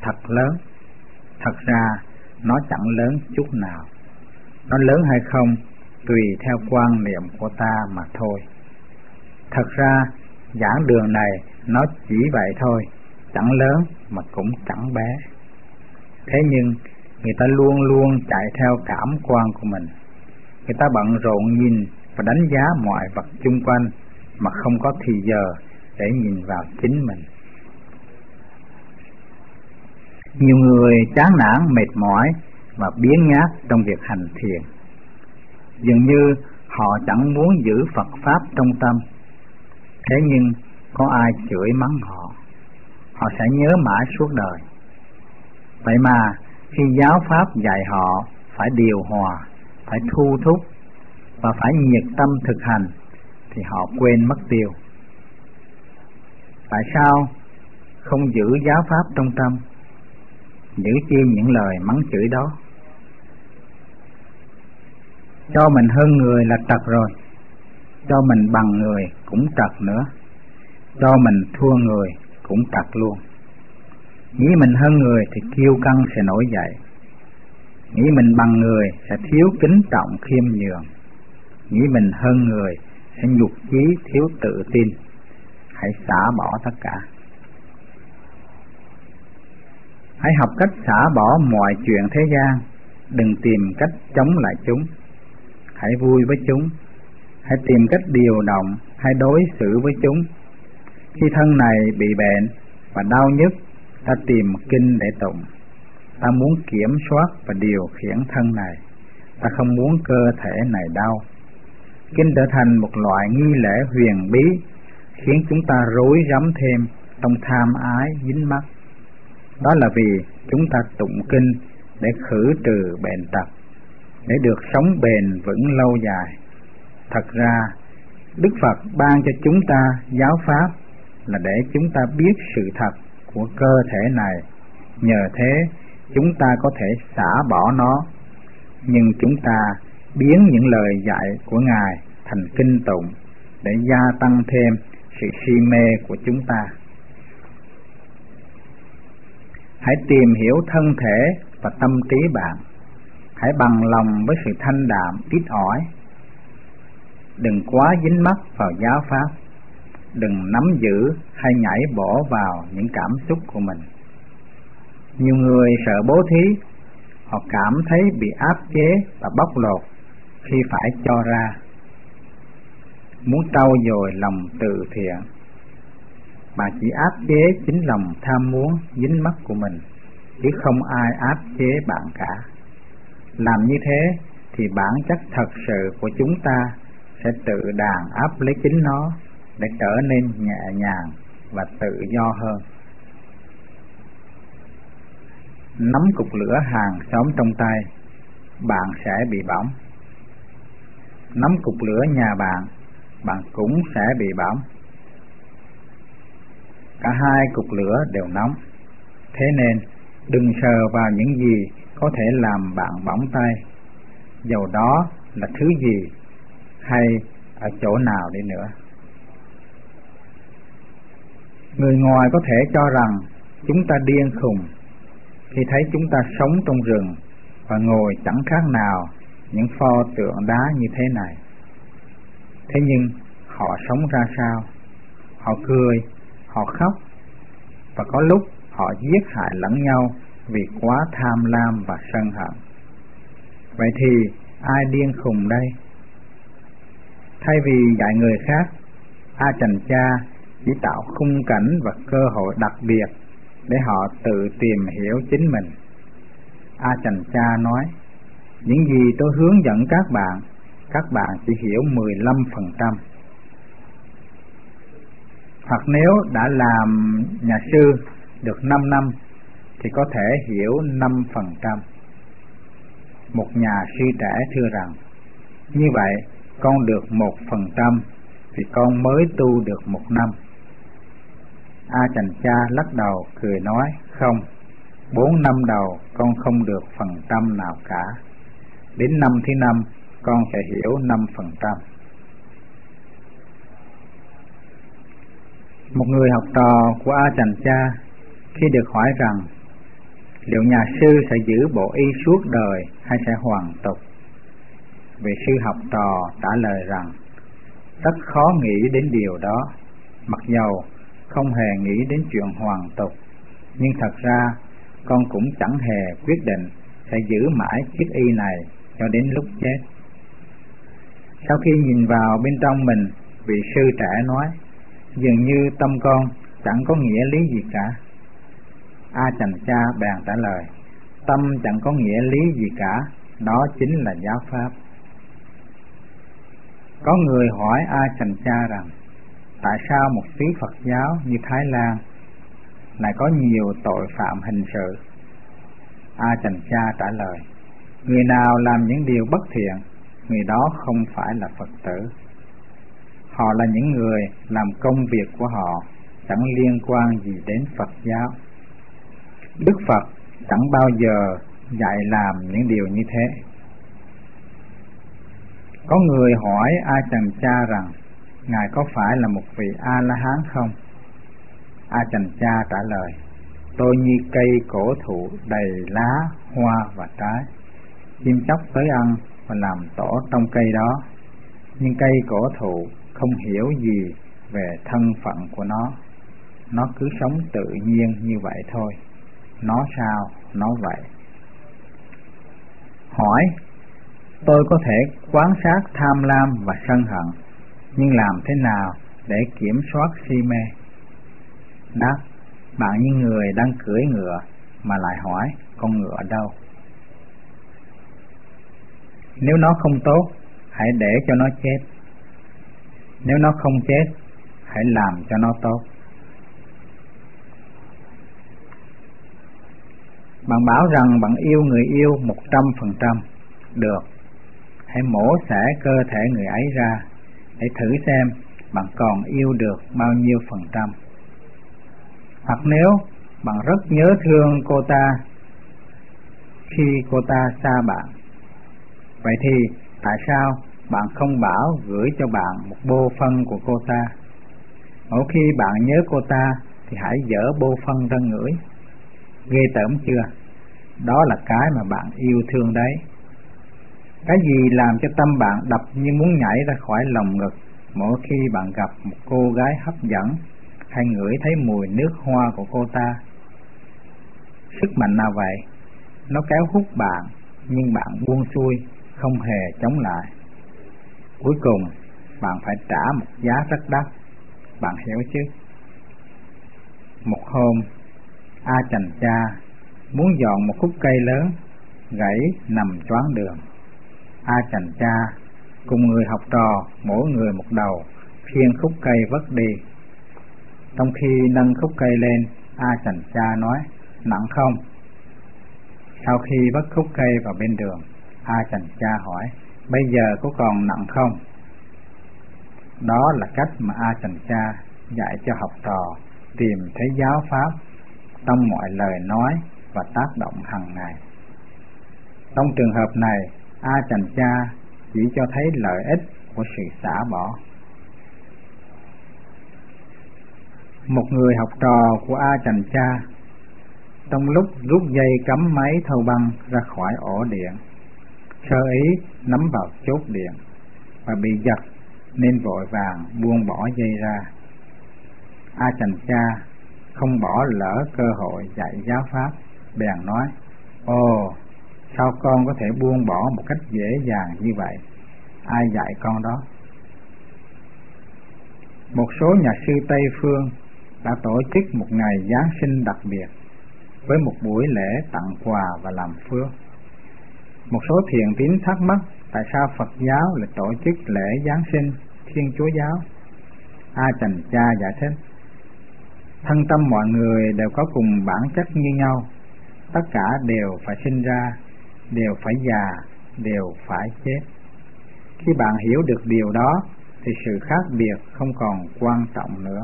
S2: thật lớn. Thật ra nó chẳng lớn chút nào. Nó lớn hay không, tùy theo quan niệm của ta mà thôi. Thật ra, giảng đường này nó chỉ vậy thôi, chẳng lớn mà cũng chẳng bé. Thế nhưng, người ta luôn luôn chạy theo cảm quan của mình. Người ta bận rộn nhìn và đánh giá mọi vật chung quanh mà không có thì giờ để nhìn vào chính mình nhiều người chán nản, mệt mỏi và biến nhát trong việc hành thiền. Dường như họ chẳng muốn giữ phật pháp trong tâm. Thế nhưng có ai chửi mắng họ họ sẽ nhớ mãi suốt đời. Vậy mà khi giáo pháp dạy họ phải điều hòa, phải thu thúc và phải nhiệt tâm thực hành, thì họ quên mất tiêu. Tại sao không giữ giáo pháp trong tâm? Giữ chi những lời mắng chửi đó. Cho mình hơn người là trật rồi, cho mình bằng người cũng trật nữa, cho mình thua người cũng trật luôn. Nghĩ mình hơn người thì kiêu căng sẽ nổi dậy, nghĩ mình bằng người sẽ thiếu kính trọng khiêm nhường,
S1: nghĩ mình hơn người sẽ nhục chí thiếu tự tin. Hãy xả bỏ tất cả hãy học cách xả bỏ mọi chuyện thế gian. Đừng tìm cách chống lại chúng. Hãy vui với chúng. Hãy tìm cách điều động. Hãy đối xử với chúng. Khi thân này bị bệnh và đau nhức, ta tìm kinh để tụng. Ta muốn kiểm soát và điều khiển thân này. Ta không muốn cơ thể này đau. Kinh trở thành một loại nghi lễ huyền bí, khiến chúng ta rối rắm thêm trong tham ái dính mắc đó là vì chúng ta tụng kinh để khử trừ bệnh tật, để được sống bền vững lâu dài. Thật ra, đức phật ban cho chúng ta giáo pháp là để chúng ta biết sự thật của cơ thể này. Nhờ thế, chúng ta có thể xả bỏ nó. Nhưng chúng ta biến những lời dạy của ngài thành kinh tụng để gia tăng thêm sự si mê của chúng ta hãy tìm hiểu thân thể và tâm trí bạn. Hãy bằng lòng với sự thanh đạm, ít ỏi. Đừng quá dính mắc vào giáo pháp. Đừng nắm giữ hay nhảy bỏ vào những cảm xúc của mình. Nhiều người sợ bố thí. Họ cảm thấy bị áp chế và bóc lột khi phải cho ra. Muốn trau dồi lòng từ thiện mà chỉ áp chế chính lòng tham muốn, dính mắc của mình, chứ không ai áp chế bạn cả. Làm như thế thì bản chất thật sự của chúng ta sẽ tự đàn áp lấy chính nó để trở nên nhẹ nhàng và tự do hơn. Nắm cục lửa hàng xóm trong tay, bạn sẽ bị bỏng. Nắm cục lửa nhà bạn bạn cũng sẽ bị bỏng cả hai cục lửa đều nóng. Thế nên, đừng sờ vào những gì có thể làm bạn bỏng tay. Dầu đó là thứ gì? Hay ở chỗ nào đi nữa? Người ngoài có thể cho rằng chúng ta điên khùng khi thấy chúng ta sống trong rừng và ngồi chẳng khác nào những pho tượng đá như thế này. Thế nhưng họ sống ra sao? Họ cười họ khóc. Và có lúc họ giết hại lẫn nhau vì quá tham lam và sân hận. Vậy thì ai điên khùng đây? Thay vì dạy người khác, a trần cha chỉ tạo khung cảnh và cơ hội đặc biệt để họ tự tìm hiểu chính mình. A trần cha nói, những gì tôi hướng dẫn các bạn các bạn chỉ hiểu 15%. Hoặc nếu đã làm nhà sư được 5 năm thì có thể hiểu 5%. Một nhà sư trẻ thưa rằng, như vậy con được 1% thì con mới tu được một năm. A chành Cha lắc đầu cười nói, không, bốn năm đầu con không được phần trăm nào cả. Đến năm thứ năm con sẽ hiểu năm phần trăm. Một người học trò của A Trần Cha khi được hỏi rằng liệu nhà sư sẽ giữ bộ y suốt đời hay sẽ hoàn tục? Vị sư học trò trả lời rằng rất khó nghĩ đến điều đó, mặc dầu không hề nghĩ đến chuyện hoàn tục, nhưng thật ra con cũng chẳng hề quyết định sẽ giữ mãi chiếc y này cho đến lúc chết. Sau khi nhìn vào bên trong mình, vị sư trẻ nói, dường như tâm con chẳng có nghĩa lý gì cả. A Chành Cha bèn trả lời, tâm chẳng có nghĩa lý gì cả, đó chính là giáo pháp. Có người hỏi A Chành Cha rằng, tại sao một xứ Phật giáo như Thái Lan lại có nhiều tội phạm hình sự? A Chành Cha trả lời, người nào làm những điều bất thiện người đó không phải là Phật tử. Họ là những người làm công việc của họ chẳng liên quan gì đến Phật giáo. Đức Phật chẳng bao giờ dạy làm những điều như thế. Có người hỏi A Trần Cha rằng, Ngài có phải là một vị A-la-hán không? A Trần Cha trả lời, tôi như cây cổ thụ đầy lá, hoa và trái. Chim chóc tới ăn và làm tổ trong cây đó nhưng cây cổ thụ không hiểu gì về thân phận của nó. Nó cứ sống tự nhiên như vậy thôi. Nó sao? Nó vậy. Hỏi, tôi có thể quan sát tham lam và sân hận, nhưng làm thế nào để kiểm soát si mê? Đáp, bạn như người đang cưỡi ngựa mà lại hỏi, con ngựa đâu? Nếu nó không tốt, hãy để cho nó chết nếu nó không chết, hãy làm cho nó tốt. Bạn bảo rằng bạn yêu người yêu một trăm phần trăm, được. Hãy mổ xẻ cơ thể người ấy ra, để thử xem bạn còn yêu được bao nhiêu phần trăm. Hoặc nếu bạn rất nhớ thương cô ta khi cô ta xa bạn, vậy thì tại sao bạn không bảo gửi cho bạn một bô phân của cô ta. Mỗi khi bạn nhớ cô ta thì hãy dỡ bô phân ra ngửi. Ghê tởm chưa? Đó là cái mà bạn yêu thương đấy. Cái gì làm cho tâm bạn đập như muốn nhảy ra khỏi lòng ngực mỗi khi bạn gặp một cô gái hấp dẫn hay ngửi thấy mùi nước hoa của cô ta? Sức mạnh nào vậy? Nó kéo hút bạn, nhưng bạn buông xuôi, không hề chống lại cuối cùng, bạn phải trả một giá rất đắt. Bạn hiểu chứ? Một hôm, a chành cha muốn dọn một khúc cây lớn, gãy nằm choáng đường. A chành cha cùng người học trò mỗi người một đầu, khiêng khúc cây vất đi. Trong khi nâng khúc cây lên, a chành cha nói, nặng không? Sau khi vất khúc cây vào bên đường, a chành cha hỏi bây giờ có còn nặng không? Đó là cách mà a Trần cha dạy cho học trò tìm thấy giáo pháp trong mọi lời nói và tác động hàng ngày. Trong trường hợp này, a Trần cha chỉ cho thấy lợi ích của sự xả bỏ. Một người học trò của a Trần cha trong lúc rút dây cắm máy thâu băng ra khỏi ổ điện sơ ý nắm vào chốt điện và bị giật nên vội vàng buông bỏ dây ra. A chành cha không bỏ lỡ cơ hội dạy giáo pháp, bèn nói, ồ, sao con có thể buông bỏ một cách dễ dàng như vậy? Ai dạy con đó? Một số nhà sư tây phương đã tổ chức một ngày giáng sinh đặc biệt với một buổi lễ tặng quà và làm phước một số thiền tín thắc mắc tại sao phật giáo lại tổ chức lễ giáng sinh thiên chúa giáo? A Trần cha giải thích, thân tâm mọi người đều có cùng bản chất như nhau. Tất cả đều phải sinh ra, đều phải già, đều phải chết. Khi bạn hiểu được điều đó, thì sự khác biệt không còn quan trọng nữa.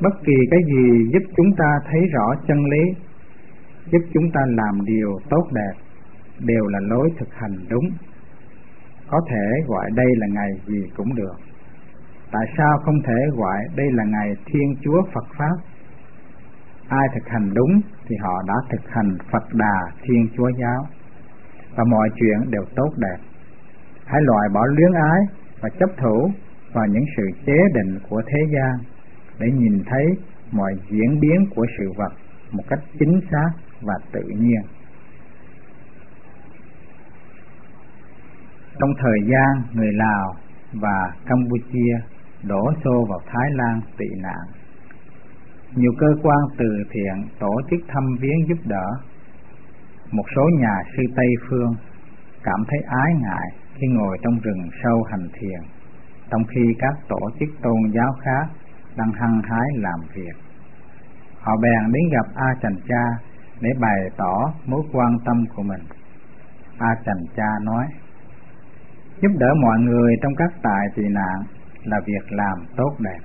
S1: Bất kỳ cái gì giúp chúng ta thấy rõ chân lý, giúp chúng ta làm điều tốt đẹp đều là lối thực hành đúng. Có thể gọi đây là ngày gì cũng được. Tại sao không thể gọi đây là ngày thiên chúa phật pháp? Ai thực hành đúng thì họ đã thực hành phật đà thiên chúa giáo, và mọi chuyện đều tốt đẹp. Hãy loại bỏ luyến ái và chấp thủ vào những sự chế định của thế gian để nhìn thấy mọi diễn biến của sự vật một cách chính xác và tự nhiên. Trong thời gian người lào và campuchia đổ xô vào thái lan tị nạn, nhiều cơ quan từ thiện tổ chức thăm viếng giúp đỡ. Một số nhà sư tây phương cảm thấy ái ngại khi ngồi trong rừng sâu hành thiền, trong khi các tổ chức tôn giáo khác đang hăng hái làm việc. Họ bèn đến gặp a Trần cha để bày tỏ mối quan tâm của mình. A Trần cha nói giúp đỡ mọi người trong các tài tị nạn là việc làm tốt đẹp.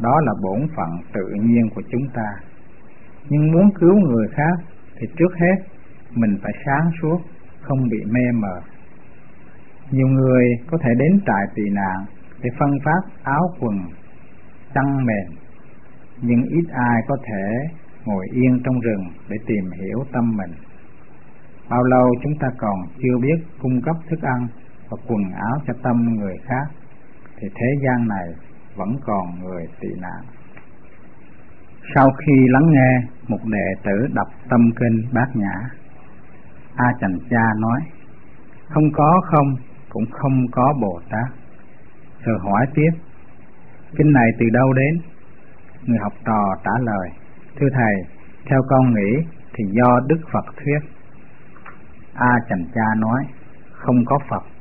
S1: Đó là bổn phận tự nhiên của chúng ta. Nhưng muốn cứu người khác thì trước hết mình phải sáng suốt, không bị mê mờ. Nhiều người có thể đến trại tị nạn để phân phát áo quần, chăn mền, nhưng ít ai có thể ngồi yên trong rừng để tìm hiểu tâm mình. Bao lâu chúng ta còn chưa biết cung cấp thức ăn và quần áo cho tâm người khác, thì thế gian này vẫn còn người tị nạn. Sau khi lắng nghe, một đệ tử đọc tâm kinh bát nhã, a chành cha nói, không có không, cũng không có bồ tát. Rồi hỏi tiếp, kinh này từ đâu đến? Người học trò trả lời, thưa thầy, theo con nghĩ thì do đức phật thuyết. A chành cha nói, không có phật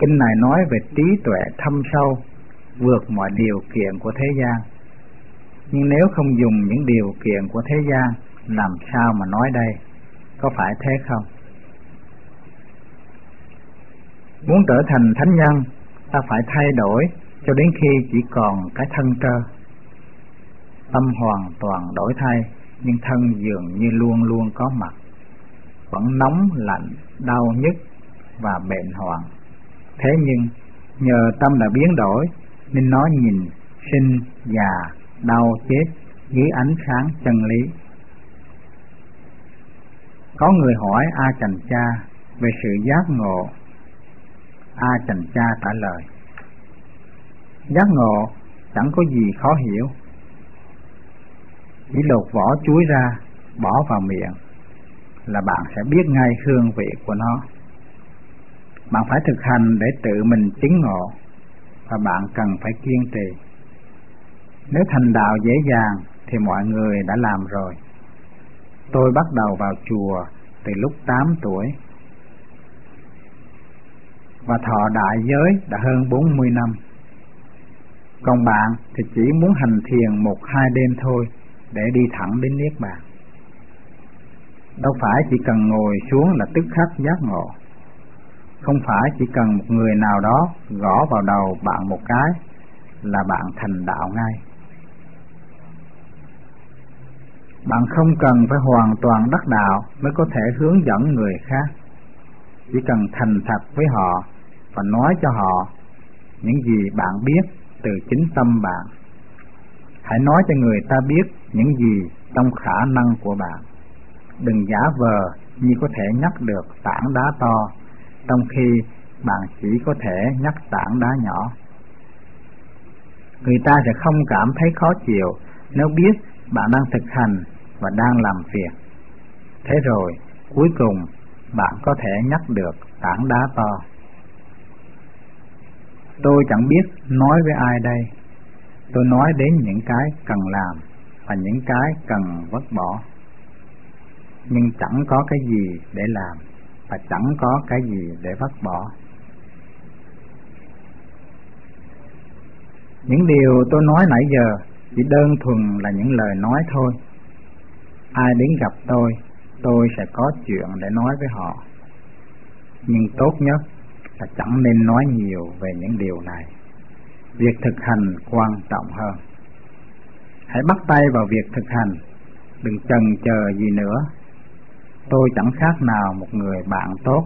S1: kinh này nói về trí tuệ thâm sâu, vượt mọi điều kiện của thế gian. Nhưng nếu không dùng những điều kiện của thế gian, làm sao mà nói đây? Có phải thế không? Muốn trở thành thánh nhân, ta phải thay đổi cho đến khi chỉ còn cái thân trơ. Tâm hoàn toàn đổi thay, nhưng thân dường như luôn luôn có mặt. Vẫn nóng lạnh, đau nhức và bệnh hoạn thế nhưng, nhờ tâm đã biến đổi, nên nó nhìn, sinh già, đau chết, dưới ánh sáng chân lý. Có người hỏi a chành cha về sự giác ngộ. A chành cha trả lời, giác ngộ chẳng có gì khó hiểu. Chỉ lột vỏ chuối ra, bỏ vào miệng, là bạn sẽ biết ngay hương vị của nó bạn phải thực hành để tự mình chứng ngộ, và bạn cần phải kiên trì nếu thành đạo dễ dàng, thì mọi người đã làm rồi tôi bắt đầu vào chùa từ lúc 8 tuổi và thọ đại giới đã hơn 40 năm còn bạn thì chỉ muốn hành thiền một hai đêm thôi, để đi thẳng đến Niết Bàn. Đâu phải chỉ cần ngồi xuống là tức khắc giác ngộ. Không phải chỉ cần một người nào đó gõ vào đầu bạn một cái là bạn thành đạo ngay. Bạn không cần phải hoàn toàn đắc đạo mới có thể hướng dẫn người khác. Chỉ cần thành thật với họ và nói cho họ những gì bạn biết từ chính tâm bạn. Hãy nói cho người ta biết những gì trong khả năng của bạn. Đừng giả vờ như có thể nhắc được tảng đá to, trong khi bạn chỉ có thể nhắc tảng đá nhỏ. Người ta sẽ không cảm thấy khó chịu nếu biết bạn đang thực hành và đang làm việc. Thế rồi, cuối cùng bạn có thể nhắc được tảng đá to. Tôi chẳng biết nói với ai đây. Tôi nói đến những cái cần làm và những cái cần vứt bỏ. Nhưng chẳng có cái gì để làm và chẳng có cái gì để vứt bỏ. Những điều tôi nói nãy giờ chỉ đơn thuần là những lời nói thôi. Ai đến gặp tôi tôi sẽ có chuyện để nói với họ. Nhưng tốt nhất là chẳng nên nói nhiều về những điều này. Việc thực hành quan trọng hơn. Hãy bắt tay vào việc thực hành, đừng chần chờ gì nữa tôi chẳng khác nào một người bạn tốt,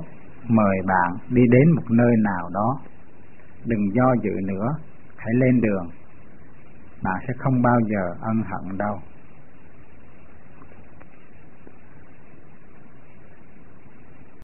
S1: mời bạn đi đến một nơi nào đó. Đừng do dự nữa, hãy lên đường. Bạn sẽ không bao giờ ân hận đâu.